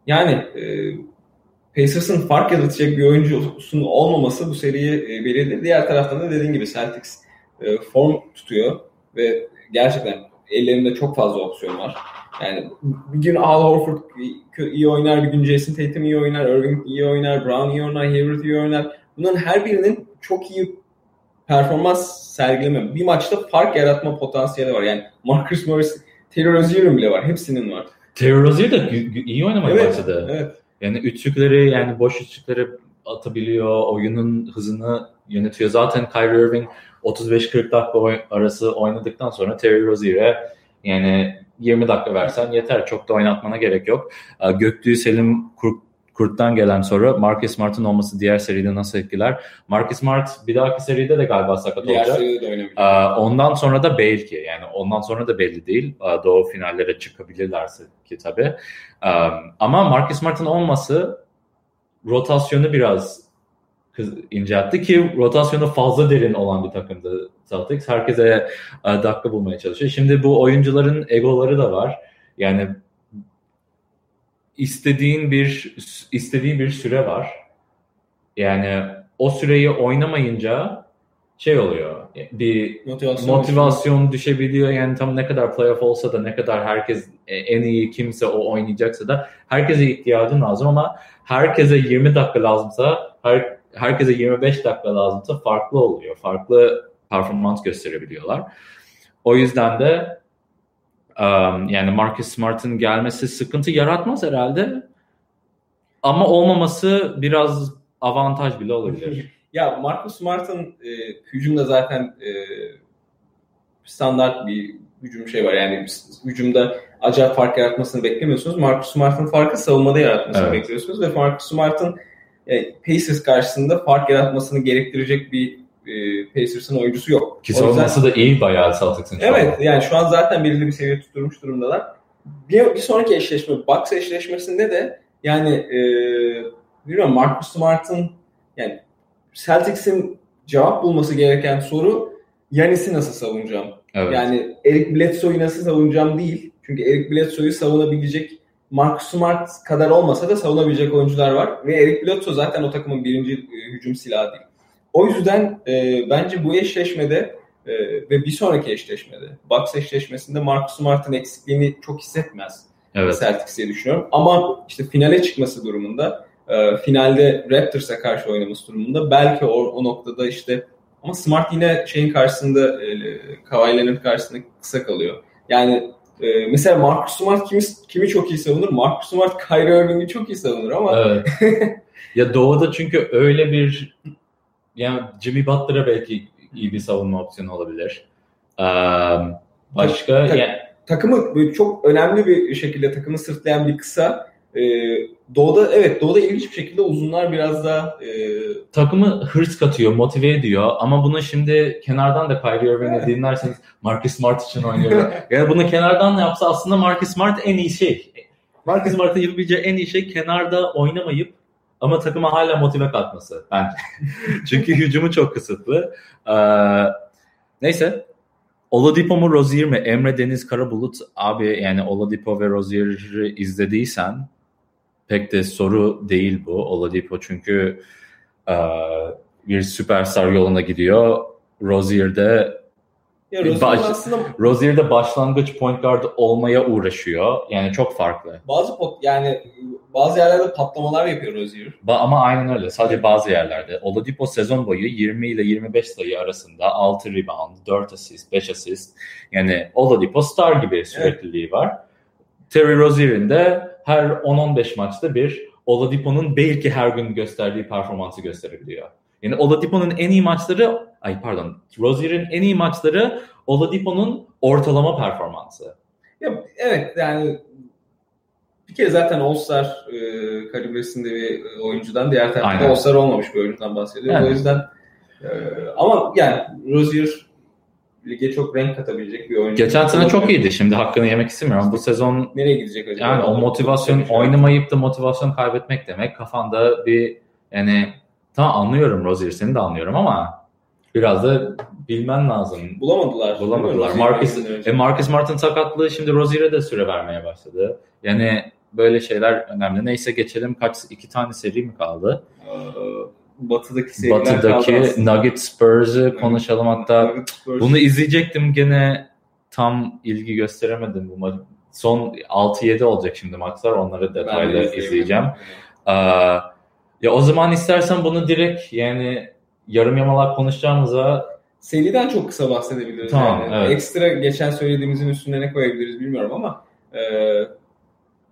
yani e, Pacers'ın fark yaratacak bir oyuncusunun olmaması bu seriyi e, belirledi. Diğer taraftan da dediğin gibi Celtics e, form tutuyor ve gerçekten ellerinde çok fazla opsiyon var. Yani bir gün Al Horford iyi oynar, bir gün Jason Tatum iyi oynar, Irving iyi oynar, Brown iyi oynar, Hayward iyi oynar. Bunların her birinin çok iyi performans sergileme, bir maçta fark yaratma potansiyeli var. Yani Marcus Morris, Taylor Rozier'in bile var. Hepsinin var. Taylor Rozier de iyi oynamaya evet, başladı. Evet. Yani üçlükleri yani boş üçlükleri atabiliyor, oyunun hızını yönetiyor. Zaten Kyrie Irving 35-40 dakika arası oynadıktan sonra Terry Rozier'e yani 20 dakika versen yeter. Çok da oynatmana gerek yok. Göktüğü Selim Kurt'tan gelen soru Marcus Smart'ın olması diğer seride nasıl etkiler? Marcus Smart bir dahaki seride de galiba sakat diğer olacak. Seride de oynamayacak. Ondan sonra da belki yani ondan sonra da belli değil. Doğu finallere çıkabilirlerse ki tabii. Ama Marcus Smart'ın olması rotasyonu biraz inceltti ki rotasyonu fazla derin olan bir takımdı Celtics. Herkese e, dakika bulmaya çalışıyor. Şimdi bu oyuncuların egoları da var. Yani istediğin bir istediği bir süre var. Yani o süreyi oynamayınca şey oluyor. Bir motivasyon, motivasyon düşebiliyor. Yani tam ne kadar playoff olsa da ne kadar herkes e, en iyi kimse o oynayacaksa da herkese ihtiyacın lazım ama herkese 20 dakika lazımsa her, herkese 25 dakika lazımsa farklı oluyor. Farklı performans gösterebiliyorlar. O yüzden de um, yani Marcus Smart'ın gelmesi sıkıntı yaratmaz herhalde. Ama olmaması biraz avantaj bile olabilir. ya Marcus Smart'ın e, hücumda zaten e, standart bir hücum şey var. Yani hücumda acayip fark yaratmasını beklemiyorsunuz. Marcus Smart'ın farkı savunmada yaratmasını evet. bekliyorsunuz ve Marcus Smart'ın e, Pacers karşısında fark yaratmasını gerektirecek bir e, Pacers'ın oyuncusu yok. Ki savunması da iyi bayağı Celtics'in. Evet an. yani şu an zaten belirli bir seviye tutturmuş durumdalar. Bir, bir sonraki eşleşme, Bucks eşleşmesinde de yani e, bilmiyorum Marcus Smart'ın yani Celtics'in cevap bulması gereken soru Yanis'i nasıl savunacağım? Evet. Yani Eric Bledsoe'yu nasıl savunacağım değil. Çünkü Eric Bledsoe'yu savunabilecek Marcus Smart kadar olmasa da savunabilecek oyuncular var. Ve Eric Bledsoe zaten o takımın birinci e, hücum silahı değil. O yüzden e, bence bu eşleşmede e, ve bir sonraki eşleşmede, Bucks eşleşmesinde Marcus Smart'ın eksikliğini çok hissetmez evet. Celtics diye düşünüyorum. Ama işte finale çıkması durumunda, e, finalde Raptors'a karşı oynaması durumunda belki o, o noktada işte ama Smart yine şeyin karşısında, e, Kawhi Leonard karşısında kısa kalıyor. Yani e, mesela Marcus Smart kimi, kimi çok iyi savunur? Marcus Smart Kyrie Irving'i çok iyi savunur ama evet. ya Doğu'da çünkü öyle bir yani Jimmy Butler'a belki iyi bir savunma opsiyonu olabilir. Ee, başka tak, yani... takımı çok önemli bir şekilde takımı sırtlayan bir kısa e, Doğu'da evet Doğu'da ilginç bir şekilde uzunlar biraz daha e... takımı hırs katıyor, motive ediyor ama bunu şimdi kenardan da Kyrie Irving'e dinlerseniz Marcus Smart için oynuyor. yani bunu kenardan da yapsa aslında Marcus Smart en iyi şey. Marcus Smart'ın yapabileceği en iyi şey kenarda oynamayıp ama takıma hala motive katması bence. Çünkü hücumu çok kısıtlı. Ee, neyse Oladipo mu Rozier mi? Emre Deniz Karabulut abi yani Oladipo ve Rozier'i izlediysen pek de soru değil bu. Oladipo çünkü e, bir süperstar yoluna gidiyor. Rozier de Ya Rozier Baş- aslında Rozier de başlangıç point guard olmaya uğraşıyor. Yani çok farklı. bazı pot yani bazı yerlerde patlamalar yapıyor Rozier. Ba- ama aynen öyle. Sadece bazı yerlerde. Oladipo sezon boyu 20 ile 25 sayı arasında 6 rebound, 4 asist, 5 asist. Yani Oladipo star gibi sürekliliği var. Terry Rozier'in de her 10-15 maçta bir Oladipo'nun belki her gün gösterdiği performansı gösterebiliyor. Yani Oladipo'nun en iyi maçları, ay pardon, Rozier'in en iyi maçları Oladipo'nun ortalama performansı. Ya, evet yani bir kere zaten All-Star e, kalibresinde bir oyuncudan diğer tarafta. All-Star olmamış bir oyuncudan bahsediyoruz. Evet. O yüzden e, ama yani Rozier lige çok renk katabilecek bir oyuncu. Geçen sene çok iyiydi. Şimdi hakkını yemek istemiyorum. Bu sezon Nereye gidecek acaba? Yani o motivasyon şey. oynamayıp da motivasyon kaybetmek demek. Kafanda bir yani tamam anlıyorum Rozier seni de anlıyorum ama biraz da bilmen lazım. bulamadılar. Bulamadılar. Marcus, e Marcus Martin sakatlığı şimdi Rozier'e de süre vermeye başladı. Yani böyle şeyler önemli. Neyse geçelim. Kaç iki tane seri mi kaldı? Batı'daki seriler Batı'daki. Nugget Spurs'ı konuşalım hatta. Spurs. Bunu izleyecektim gene tam ilgi gösteremedim bu maç. Son 6-7 olacak şimdi maçlar. Onları de detaylı izleyemedim. izleyeceğim. Ee, ya o zaman istersen bunu direkt yani yarım yamalak konuşacağımıza Seriden çok kısa bahsedebiliriz. Tamam, yani. evet. Ekstra geçen söylediğimizin üstüne ne koyabiliriz bilmiyorum ama e,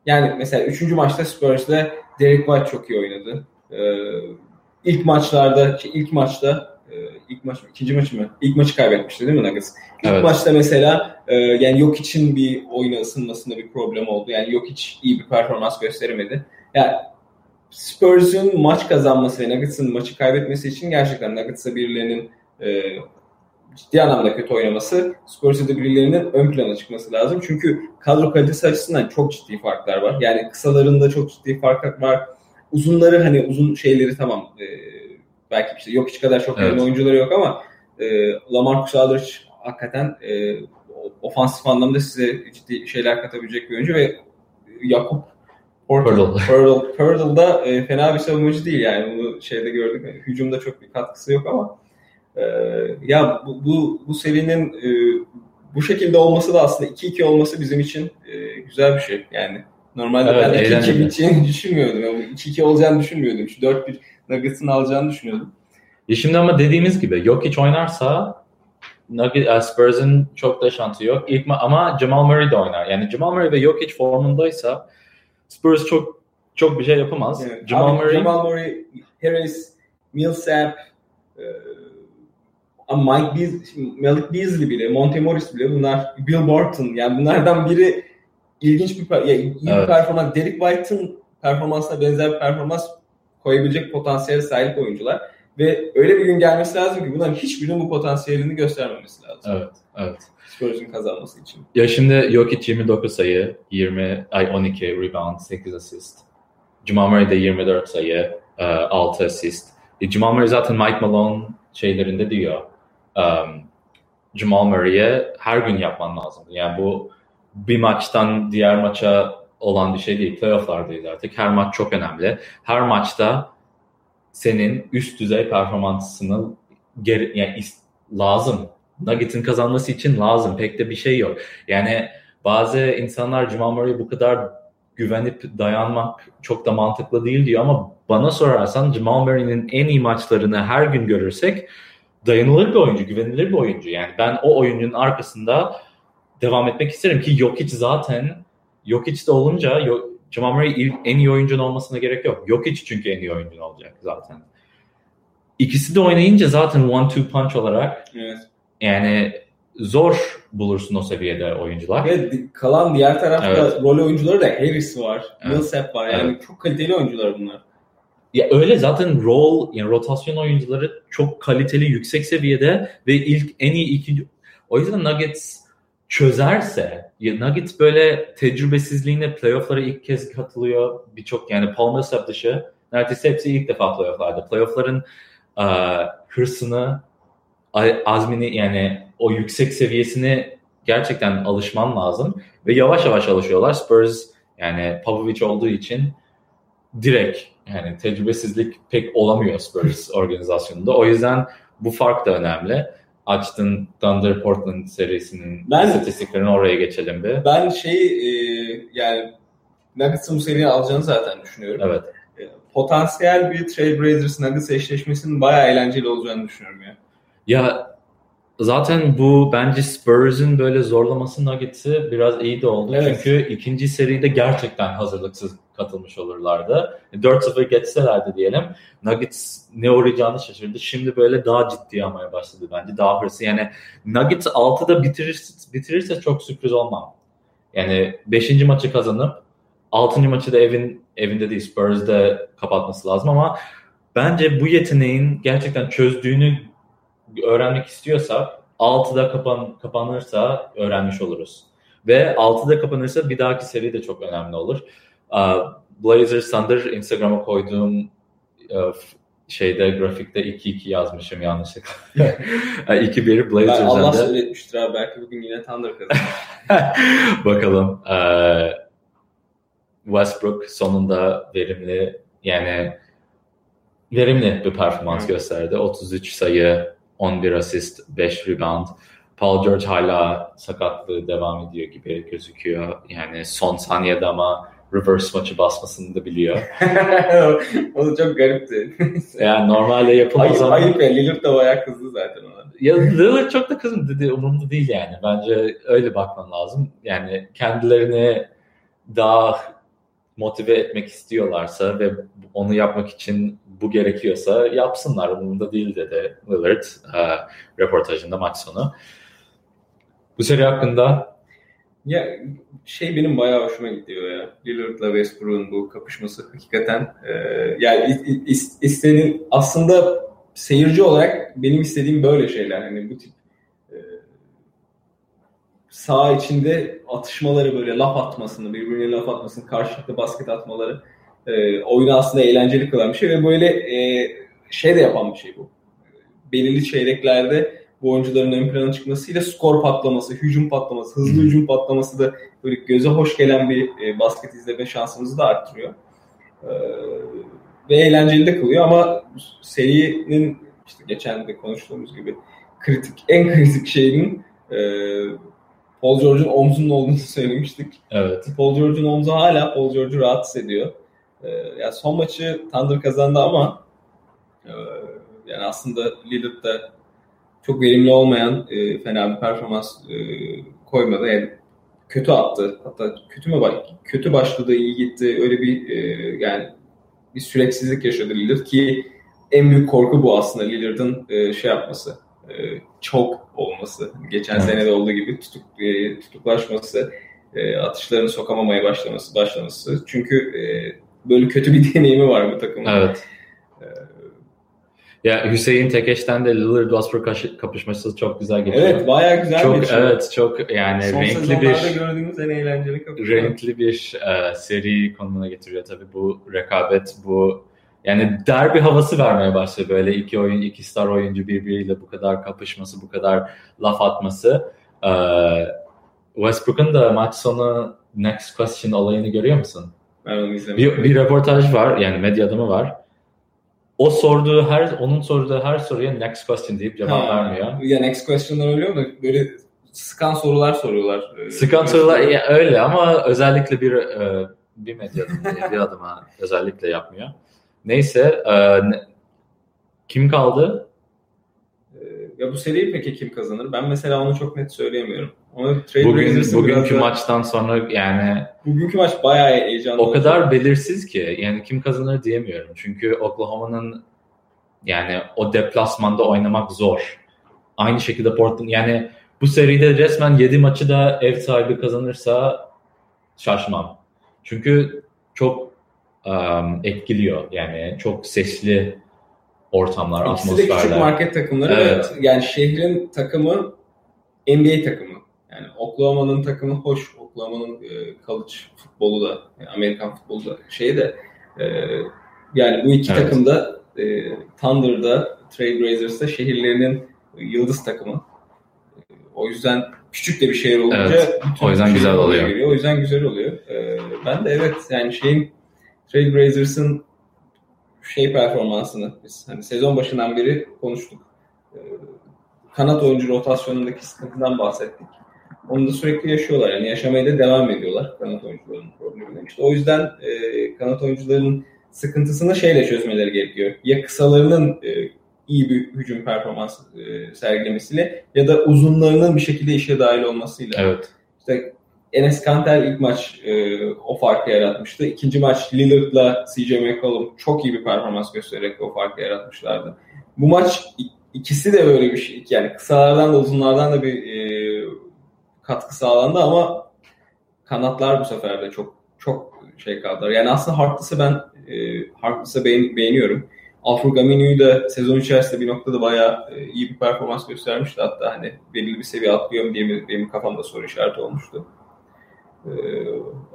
yani mesela 3. maçta Spurs'da Derek White çok iyi oynadı. E, ilk maçlarda, ilk maçta e, ilk maç mı, ikinci maçı mı? İlk maçı kaybetmişti değil mi Nuggets? İlk Evet. maçta mesela e, yani yok için bir oyuna ısınmasında bir problem oldu. Yani yok hiç iyi bir performans gösteremedi. Yani Spurs'un maç kazanması ve Nuggets'ın maçı kaybetmesi için gerçekten Nuggets'a birilerinin e, ciddi anlamda kötü oynaması, Spurs'a da birilerinin ön plana çıkması lazım. Çünkü kadro kalitesi açısından çok ciddi farklar var. Yani kısalarında çok ciddi fark var. Uzunları hani uzun şeyleri tamam e, belki işte yok hiç kadar çok Evet. oyuncuları yok ama e, Lamarcus Aldridge hakikaten e, ofansif anlamda size ciddi şeyler katabilecek bir oyuncu ve Yakup Portal. Purtle, Purtle da e, fena bir savunucu değil yani bunu şeyde gördük. Yani hücumda çok bir katkısı yok ama e, ya bu, bu, bu serinin e, bu şekilde olması da aslında 2-2 olması bizim için e, güzel bir şey. Yani normalde Evet, ben 2-2 eğlenceli. biteceğini düşünmüyordum. Yani 2-2 olacağını düşünmüyordum. Şu 4-1 Nuggets'ın alacağını düşünüyordum. Ya şimdi ama dediğimiz gibi yok hiç oynarsa Nugget, e, Spurs'ın çok da şansı yok. İlk ma- ama Jamal Murray de oynar. Yani Jamal Murray ve Jokic formundaysa Spurs çok çok bir şey yapamaz. Evet. Jamal Abi, Murray Jamal Murray, Harris, Millsap, e, Mike Beas, Malik Beasley bile, Monte Morris bile bunlar Bill Barton yani bunlardan biri ilginç bir ya, iyi bir Evet. performans. Derek White'ın performansına benzer bir performans koyabilecek potansiyele sahip oyuncular ve öyle bir gün gelmesi lazım ki bunların hiçbirinin bu potansiyelini göstermemesi lazım. Evet, evet. Spurs'un kazanması için. Ya şimdi Jokic 29 sayı, 20 ay 12 rebound, 8 assist. Jamal Murray de 24 sayı, e, 6 assist. E, Jamal Murray zaten Mike Malone şeylerinde diyor. Um, Jamal Murray'e her gün yapman lazım. Yani bu bir maçtan diğer maça olan bir şey değil. Playoff'lardayız artık. Her maç çok önemli. Her maçta senin üst düzey performansını geri, yani lazım. Nuggets'in kazanması için lazım. Pek de bir şey yok. Yani bazı insanlar Jamal Murray'e bu kadar güvenip dayanmak çok da mantıklı değil diyor ama bana sorarsan Jamal Murray'nin en iyi maçlarını her gün görürsek dayanılır bir oyuncu, güvenilir bir oyuncu. Yani ben o oyuncunun arkasında devam etmek isterim ki Jokic zaten Jokic de olunca Yo- Jamal Murray en iyi oyuncun olmasına gerek yok. Jokic çünkü en iyi oyuncun olacak zaten. İkisi de oynayınca zaten one-two punch olarak Evet. yani zor bulursun o seviyede oyuncular. Ve di- kalan diğer tarafta Evet. rol oyuncuları da Harris var, Evet. Millsap var. Yani çok kaliteli oyuncular bunlar. Ya öyle zaten rol yani rotasyon oyuncuları çok kaliteli yüksek seviyede ve ilk en iyi iki o yüzden Nuggets çözerse ya Nuggets böyle tecrübesizliğine playoff'lara ilk kez katılıyor birçok yani Paul Millsap dışı neredeyse hepsi ilk defa playofflarda. Playoffların e, hırsını, azmini yani o yüksek seviyesini gerçekten alışman lazım. Ve yavaş yavaş alışıyorlar. Spurs yani Popovich olduğu için direkt yani tecrübesizlik pek olamıyor Spurs organizasyonunda. O yüzden bu fark da önemli. Açtın Thunder Portland serisinin ben, statistiklerini oraya geçelim bir. Ben şey e, yani Nuggets'ın bu seriyi alacağını zaten düşünüyorum. Evet. E, potansiyel bir Trailblazers Nuggets eşleşmesinin bayağı eğlenceli olacağını düşünüyorum ya. Ya zaten bu bence Spurs'ın böyle zorlaması Nuggets'i biraz iyi de oldu. Evet. Çünkü ikinci seride gerçekten hazırlıksız katılmış olurlardı. 4-0 geçselerdi diyelim. Nuggets ne uğrayacağını şaşırdı. Şimdi böyle daha ciddi almaya başladı bence. Daha hırsı. Yani Nuggets 6'da bitirirse, bitirirse çok sürpriz olmam. Yani 5. maçı kazanıp 6. maçı da evin evinde değil Spurs'da kapatması lazım ama bence bu yeteneğin gerçekten çözdüğünü öğrenmek istiyorsak 6'da kapan, kapanırsa öğrenmiş oluruz. Ve 6'da kapanırsa bir dahaki seri de çok önemli olur. Blazers Thunder Instagram'a koyduğum şeyde grafikte 2-2 yazmışım yanlışlıkla. 2-1 Blazers. Ben Allah söyletmiştir abi. Belki bugün yine Thunder kazanır. Bakalım. Westbrook sonunda verimli yani verimli bir performans gösterdi. 33 sayı, 11 asist, 5 rebound. Paul George hala sakatlığı devam ediyor gibi gözüküyor. Yani son saniyede ama reverse maçı basmasını da biliyor. o da çok garipti. yani normalde yapılmaz ayıp, ama... Ayıp ya Lillard da bayağı kızdı zaten ona. Ya Lillard çok da kızım dedi umurumda değil yani. Bence öyle bakman lazım. Yani kendilerini daha motive etmek istiyorlarsa ve onu yapmak için bu gerekiyorsa yapsınlar. Umurumda değil dedi Lillard e, röportajında maç sonu. Bu seri hakkında ya şey benim bayağı hoşuma gidiyor ya. Lillard'la Westbrook'un bu kapışması hakikaten e, yani istediğim aslında seyirci olarak benim istediğim böyle şeyler. Hani bu tip sağ içinde atışmaları böyle laf atmasını, birbirine laf atmasını, karşılıklı basket atmaları e, oyunu aslında eğlenceli kılan bir şey ve böyle e, şey de yapan bir şey bu. Belirli çeyreklerde bu oyuncuların ön plana çıkmasıyla skor patlaması, hücum patlaması, hızlı hücum patlaması da böyle göze hoş gelen bir e, basket izleme şansımızı da arttırıyor. E, ve eğlenceli de kılıyor ama serinin işte geçen de konuştuğumuz gibi kritik, en kritik şeyinin e, Paul George'un omzunun olduğunu söylemiştik. Evet. Paul George'un omzu hala Paul George'u rahatsız ediyor. E, yani son maçı Thunder kazandı ama e, yani aslında Lillard da çok verimli olmayan e, fena bir performans e, koymadı. Yani kötü attı. Hatta kötü mü kötü başladı, iyi gitti. Öyle bir e, yani bir süreksizlik yaşadı Lillard ki en büyük korku bu aslında Lillard'ın e, şey yapması. E, çok olması. Geçen evet. sene de olduğu gibi tutuk, e, tutuklaşması, e, atışlarını sokamamaya başlaması, başlaması. Çünkü böyle kötü bir deneyimi var bu takımın. Evet. Ya Hüseyin Tekeş'ten de Lillard Westbrook kapışması çok güzel geçiyor. Evet bayağı güzel çok, geçiyor. Evet çok yani Son renkli bir gördüğümüz en eğlenceli kapışma. Renkli bir e, seri konumuna getiriyor tabii bu rekabet bu yani derbi havası vermeye başlıyor böyle iki oyun iki star oyuncu birbiriyle bu kadar kapışması bu kadar laf atması. E, Westbrook'un da maç sonu next question olayını görüyor musun? Ben onu izlemedim. Bir, bir röportaj var yani medya adamı var o sorduğu her onun sorduğu her soruya next question deyip cevap ha, vermiyor. Ya next question'lar oluyor mu? Böyle sıkan sorular soruyorlar. Sıkan sorular ya, öyle ama özellikle bir e, bir medya bir adıma özellikle yapmıyor. Neyse e, kim kaldı? Ya bu seriyi peki kim kazanır? Ben mesela onu çok net söyleyemiyorum. Onu Bugün, bugünkü maçtan sonra yani bugünkü maç bayağı heyecanlı. O kadar oldu. belirsiz ki yani kim kazanır diyemiyorum. Çünkü Oklahoma'nın yani o deplasmanda oynamak zor. Aynı şekilde Portland yani bu seride resmen 7 maçı da ev sahibi kazanırsa şaşmam. Çünkü çok um, etkiliyor yani çok sesli ortamlar, İkisi atmosferler. İkisi de küçük market takımları evet. ve yani şehrin takımı NBA takımı. Yani Oklahoma'nın takımı hoş. Oklahoma'nın e, college futbolu da, yani Amerikan futbolu da şey de e, Yani bu iki evet. takım da e, Thunder'da, Trailblazers'da şehirlerinin yıldız takımı. O yüzden küçük de bir şehir olunca evet, o yüzden güzel oluyor. Geliyor. O yüzden güzel oluyor. Ee, ben de evet yani şeyin Trailblazers'ın şey performansını biz hani sezon başından beri konuştuk. Ee, kanat oyuncu rotasyonundaki sıkıntıdan bahsettik. Onu da sürekli yaşıyorlar. Yani yaşamaya da devam ediyorlar kanat oyuncularının problemini. İşte o yüzden e, kanat oyuncularının sıkıntısını şeyle çözmeleri gerekiyor. Ya kısalarının e, iyi bir hücum performansı e, sergilemesiyle ya da uzunlarının bir şekilde işe dahil olmasıyla. Evet. İşte Enes Kanter ilk maç e, o farkı yaratmıştı. İkinci maç Lillard'la CJ McCollum çok iyi bir performans göstererek o farkı yaratmışlardı. Bu maç ikisi de böyle bir şey. Yani kısalardan da uzunlardan da bir e, katkı sağlandı ama kanatlar bu sefer de çok çok şey kaldılar. Yani aslında Harkless'ı ben e, Harkless'ı beğen, beğeniyorum. Alfred Gaminu'yu da sezon içerisinde bir noktada bayağı e, iyi bir performans göstermişti. Hatta hani belirli bir seviye atlıyor mu diye benim kafamda soru işareti olmuştu. E,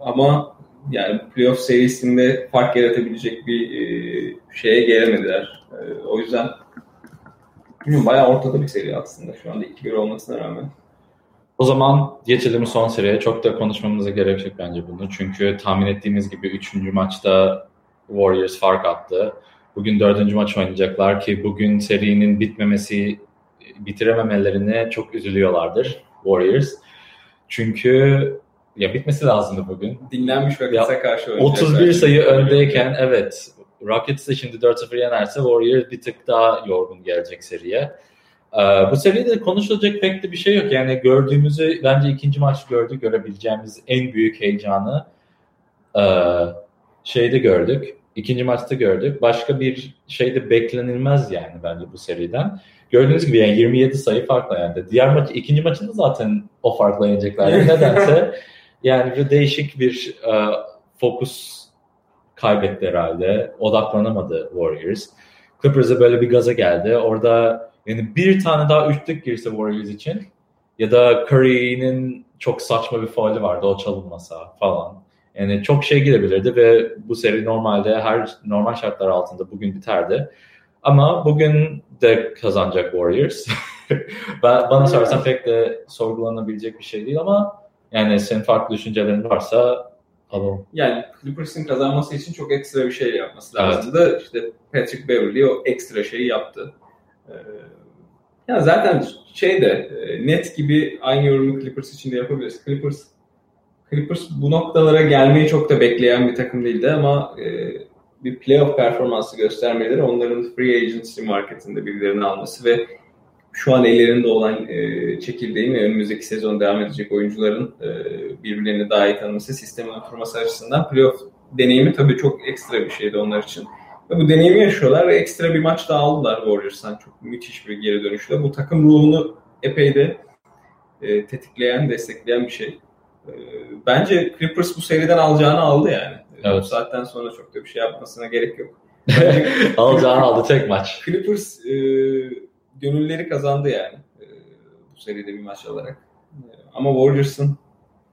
ama yani playoff serisinde fark yaratabilecek bir e, şeye gelemediler. E, o yüzden bilmiyorum, bayağı ortada bir seri aslında şu anda 2-1 olmasına rağmen. O zaman geçelim son seriye. Çok da konuşmamıza gerek yok bence bunu. Çünkü tahmin ettiğimiz gibi 3. maçta Warriors fark attı. Bugün dördüncü maç oynayacaklar ki bugün serinin bitmemesi, bitirememelerine çok üzülüyorlardır Warriors. Çünkü ya bitmesi lazımdı bugün. Dinlenmiş Rockets'a karşı 31 sayı öndeyken evet Rockets de şimdi 4-0 yenerse Warriors bir tık daha yorgun gelecek seriye. Ee, bu seride konuşulacak pek de bir şey yok. Yani gördüğümüzü bence ikinci maç gördük. Görebileceğimiz en büyük heyecanı e, şeyde gördük. İkinci maçta gördük. Başka bir şey de beklenilmez yani bence bu seriden. Gördüğünüz gibi yani 27 sayı farkla yani. Diğer maç, ikinci maçında zaten o farkla yenecekler. Nedense yani bir değişik bir e, fokus kaybetti herhalde. Odaklanamadı Warriors. Clippers'a böyle bir gaza geldi. Orada yani bir tane daha üçlük girse Warriors için ya da Curry'nin çok saçma bir faulü vardı o çalınmasa falan. Yani çok şey girebilirdi ve bu seri normalde her normal şartlar altında bugün biterdi. Ama bugün de kazanacak Warriors. ben, bana sorarsan pek de sorgulanabilecek bir şey değil ama yani senin farklı düşüncelerin varsa alalım. Yani Clippers'ın kazanması için çok ekstra bir şey yapması lazımdı. Evet. İşte Patrick Beverly o ekstra şeyi yaptı. Ee, ya zaten şey de e, net gibi aynı yorumu Clippers için de yapabiliriz. Clippers Clippers bu noktalara gelmeyi çok da bekleyen bir takım değildi ama e, bir playoff performansı göstermeleri onların free agency marketinde birilerini alması ve şu an ellerinde olan e, çekirdeğin ve önümüzdeki sezon devam edecek oyuncuların e, birbirlerini daha iyi tanıması, sistemin oturması açısından playoff deneyimi tabii çok ekstra bir şeydi onlar için. Ve bu deneyimi yaşıyorlar ve ekstra bir maç daha aldılar Warriors'tan. Çok müthiş bir geri dönüşle. Bu takım ruhunu epey de e, tetikleyen, destekleyen bir şey. E, bence Clippers bu seriden alacağını aldı yani. Evet. Bu saatten sonra çok da bir şey yapmasına gerek yok. alacağını aldı tek maç. Clippers e, gönülleri kazandı yani. E, bu seride bir maç alarak. E, ama Warriors'ın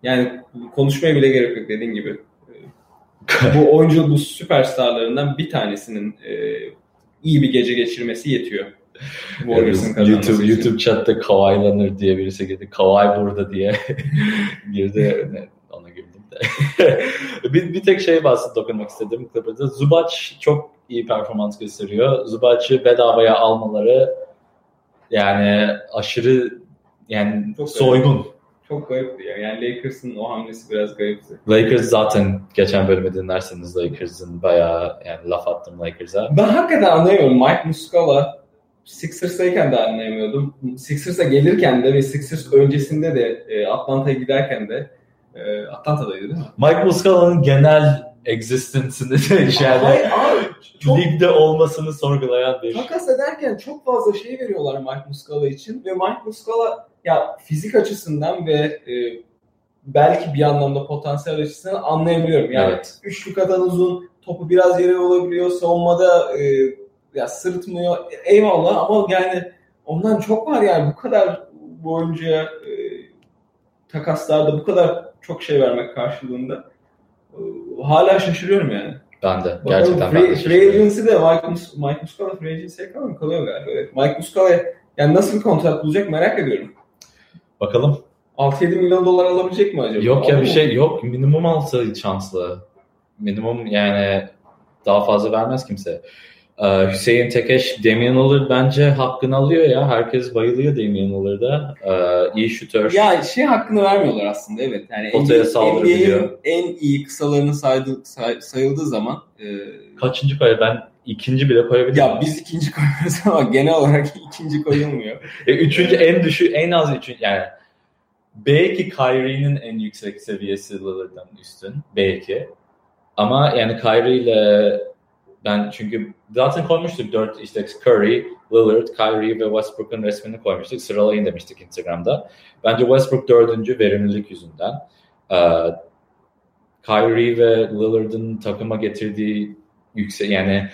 yani konuşmaya bile gerek yok dediğin gibi bu oyuncu bu süperstarlarından bir tanesinin e, iyi bir gece geçirmesi yetiyor. Yani YouTube, için. YouTube chatte Kawhi'lanır diye birisi girdi. Kawhi burada diye girdi. Ne, ona girdim de. bir, bir tek şeye bahsedip dokunmak istedim. Clippers'da. Zubac çok iyi performans gösteriyor. Zubac'ı bedavaya almaları yani aşırı yani çok soygun. Önemli çok garipti ya. Yani Lakers'ın o hamlesi biraz garipti. Lakers zaten geçen bölümü dinlerseniz Lakers'ın bayağı yani laf attım Lakers'a. Ben hakikaten anlayamıyorum. Mike Muscala Sixers'tayken de anlayamıyordum. Sixers'a gelirken de ve Sixers öncesinde de e, Atlanta'ya giderken de e, Atlanta'daydı değil mi? Mike Muscala'nın genel existence'ını içeride çok, ligde olmasını sorgulayan bir. Takas ederken çok fazla şey veriyorlar Mike Muscala için ve Mike Muscala ya fizik açısından ve e, belki bir anlamda potansiyel açısından anlayabiliyorum. Yani evet. üçlü kadar uzun, topu biraz yere olabiliyor, savunmada e, ya sırıtmıyor. Eyvallah ama yani ondan çok var yani bu kadar bu oyuncuya e, takaslarda bu kadar çok şey vermek karşılığında hala şaşırıyorum yani. Ben de. Bakalım Gerçekten ben free, de free agency de Mike, Mus Mike Muscala free agency'ye? Kalıyor galiba. Evet. Mike Muscala yani nasıl bir kontrat bulacak merak ediyorum. Bakalım. 6-7 milyon dolar alabilecek mi acaba? Yok ya Alır bir mı? şey yok. Minimum alsa şanslı. Minimum yani daha fazla vermez kimse. Ee, Hüseyin Tekeş, Damian Lillard bence hakkını alıyor ya. Herkes bayılıyor Damian Lillard'a. Ee, iyi şutör. Ya şey hakkını vermiyorlar aslında evet. Yani Potaya saldırabiliyor. En iyi kısalarını saydı, say- sayıldığı zaman e, Kaçıncı koyar? Ben ikinci bile koyabilirim. ya biz ikinci koyuyoruz ama genel olarak ikinci koyulmuyor. E, üçüncü en düşük, en az üçüncü yani belki Kyrie'nin en yüksek seviyesi Lillard'dan üstün. Belki. Ama yani Kyrie ile ben çünkü zaten koymuştuk dört işte Curry, Lillard, Kyrie ve Westbrook'un resmini koymuştuk. Sıralayın demiştik Instagram'da. Bence Westbrook dördüncü verimlilik yüzünden. Ee, Kyrie ve Lillard'ın takıma getirdiği yüksek yani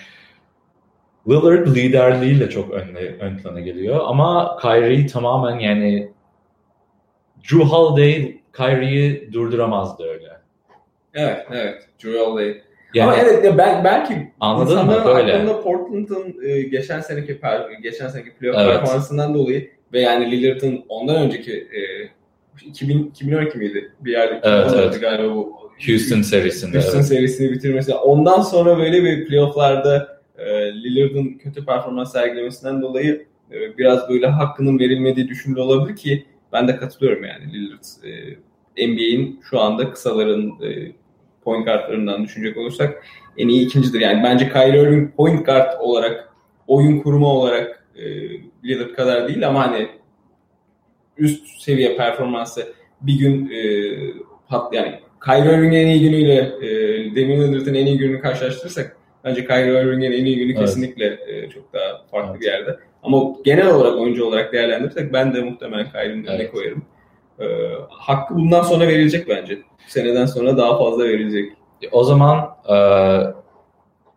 Lillard liderliğiyle çok ön, ön plana geliyor ama Kyrie tamamen yani Drew Holiday Kyrie'yi durduramazdı öyle. Evet, evet. Drew Holiday. Yani Ama evet ya ben belki Anladın mı? Böyle. aklında Portland'ın e, geçen seneki per, geçen seneki playoff Evet. performansından dolayı ve yani Lillard'ın ondan önceki e, 2000, 2012 miydi? Bir yerde Evet, 2014'tü evet. galiba bu Houston serisinde. Houston evet. serisini bitirmesi. Ondan sonra böyle bir playofflarda e, Lillard'ın kötü performans sergilemesinden dolayı e, biraz böyle hakkının verilmediği düşünülüyor olabilir ki ben de katılıyorum yani Lillard e, NBA'in şu anda kısaların e, point guardlarından düşünecek olursak en iyi ikincidir. Yani bence Kyrie Irving point guard olarak oyun kurma olarak e, Lillard kadar değil ama hani üst seviye performansı bir gün e, pat yani Kyrie Irving'in en iyi günüyle e, Damian Lillard'ın en iyi gününü karşılaştırırsak bence Kyrie Irving'in en iyi günü Evet. kesinlikle e, çok daha farklı Evet. bir yerde. Ama genel olarak oyuncu olarak değerlendirirsek ben de muhtemelen Kyrie'nin Evet. koyarım. E, hakkı bundan sonra verilecek bence. Seneden sonra daha fazla verilecek. O zaman e,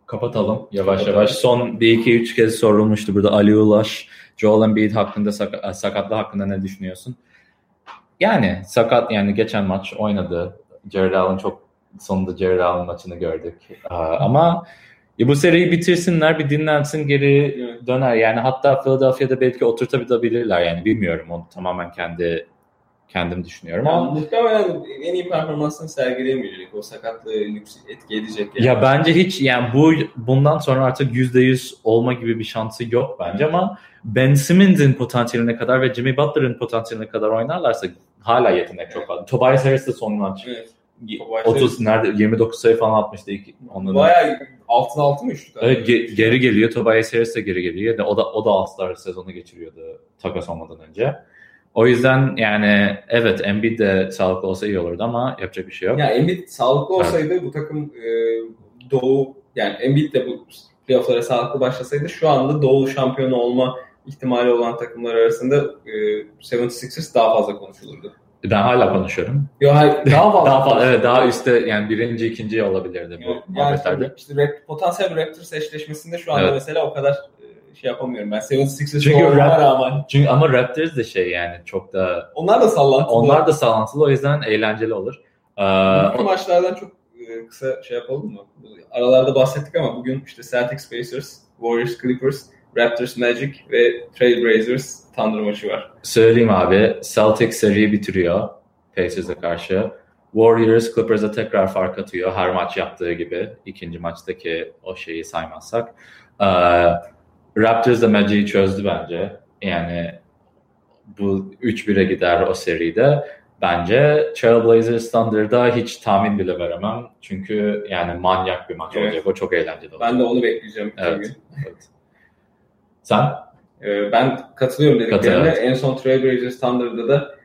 kapatalım yavaş Kapatalım. yavaş. Son bir iki üç kez sorulmuştu burada Ali Ulaş, Joel Embiid hakkında sak- sakatlığı hakkında ne düşünüyorsun? Yani sakat yani geçen maç oynadı. Jared Allen çok sonunda Jared Allen maçını gördük. E, ama ya bu seriyi bitirsinler bir dinlensin geri döner. Yani hatta Philadelphia'da belki oturtabilirler yani bilmiyorum onu tamamen kendi kendim düşünüyorum Yani ama muhtemelen en iyi performansını sergileyemeyecek. O sakatlığı etki edecek. Yani. Ya bence hiç yani bu bundan sonra artık %100 olma gibi bir şansı yok bence ama Ben Simmons'in potansiyeline kadar ve Jimmy Butler'ın potansiyeline kadar oynarlarsa hala yetenek çok fazla. Tobias Harris de son maç. Evet. Y- Tobias 30 nerede 29 sayı falan atmıştı ilk ondan. Bayağı altın altı mı üçlük? Evet, ge- geri geliyor. Tobias Harris de geri geliyor. O da o da All-Star sezonu geçiriyordu takas olmadan önce. O yüzden yani evet Embiid de sağlıklı olsa iyi olurdu ama yapacak bir şey yok. Ya Embiid sağlıklı olsaydı bu takım e, Doğu yani Embiid de bu playofflara sağlıklı başlasaydı şu anda Doğu şampiyonu olma ihtimali olan takımlar arasında e, 76ers daha fazla konuşulurdu. Ben hala konuşuyorum. Yok hayır daha fazla. Daha fazla evet daha üstte yani birinci ikinci olabilirdi bu Yani, yani muhabbetlerde. işte Rap- potansiyel Raptors eşleşmesinde şu anda Evet. mesela o kadar şey yapamıyorum. Ben 76ers Çünkü Rap- rağmen Çünkü ama Raptors de şey yani çok da onlar da sallantılı. onlar da sağlantılı o yüzden eğlenceli olur. Ee, Bugünkü maçlardan çok e, kısa şey yapalım mı? Aralarda bahsettik ama bugün işte Celtics Pacers, Warriors Clippers, Raptors Magic ve Trailblazers Thunder maçı var. söyleyeyim abi Celtics seriyi bitiriyor Pacers'e karşı. Warriors Clippers'a tekrar fark atıyor her maç yaptığı gibi. ikinci maçtaki o şeyi saymazsak. Ee, Raptors da Magic'i çözdü bence. Yani bu 3-1'e gider o seride. Bence Trailblazers Thunder'da hiç tahmin bile veremem. Çünkü yani manyak bir maç Evet. olacak. O çok eğlenceli olacak. Ben de onu bekleyeceğim. Evet. evet. Sen? E, ben katılıyorum dediklerine. Katılıyorum. En son Trailblazers Thunder'da da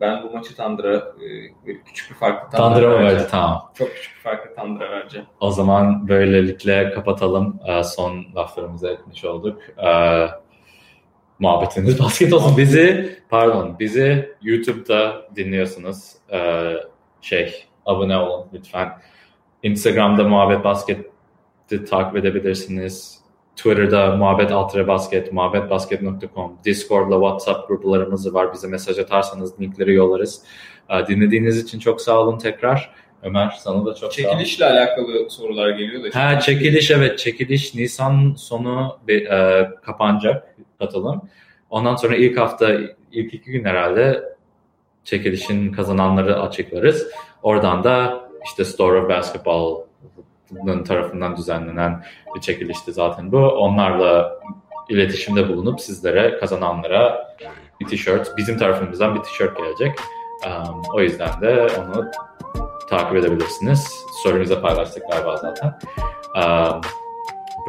ben bu maçı Thunder'a e, küçük bir farklı Thunder'a mı vereceğim. verdi? Tamam. Çok küçük bir farklı Thunder'a vereceğim. O zaman böylelikle kapatalım. Ee, Son laflarımızı etmiş olduk. Ee, Muhabbetiniz basket olsun. Bizi, pardon, bizi YouTube'da dinliyorsunuz. Ee, Şey, abone olun lütfen. Instagram'da Muhabbet Basket'i takip edebilirsiniz. Twitter'da muhabbet altıra basket, muhabbetbasket.com, Discord'la WhatsApp gruplarımız var. Bize mesaj atarsanız linkleri yollarız. Ee, Dinlediğiniz için çok sağ olun tekrar. Ömer sana da çok Çekilişle alakalı sorular geliyor da. Ha çekiliş evet çekiliş Nisan sonu e, kapanacak katılım. Ondan sonra ilk hafta ilk iki gün herhalde çekilişin kazananları açıklarız. Oradan da işte Store of Basketball'ın tarafından düzenlenen bir çekilişti zaten bu. Onlarla iletişimde bulunup sizlere kazananlara bir tişört, bizim tarafımızdan bir tişört gelecek. Um, o yüzden de onu takip edebilirsiniz. Story'mize paylaştık galiba zaten. Um,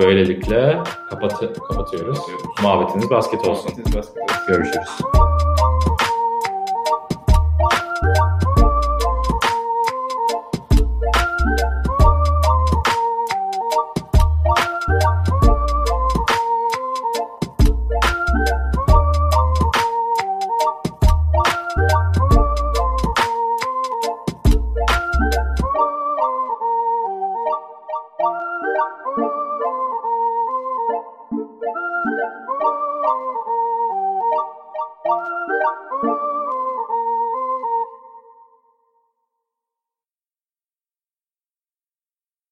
böylelikle kapat kapatıyoruz. Muhabbetiniz basket olsun. Muhabbetiniz basket olsun. Görüşürüz.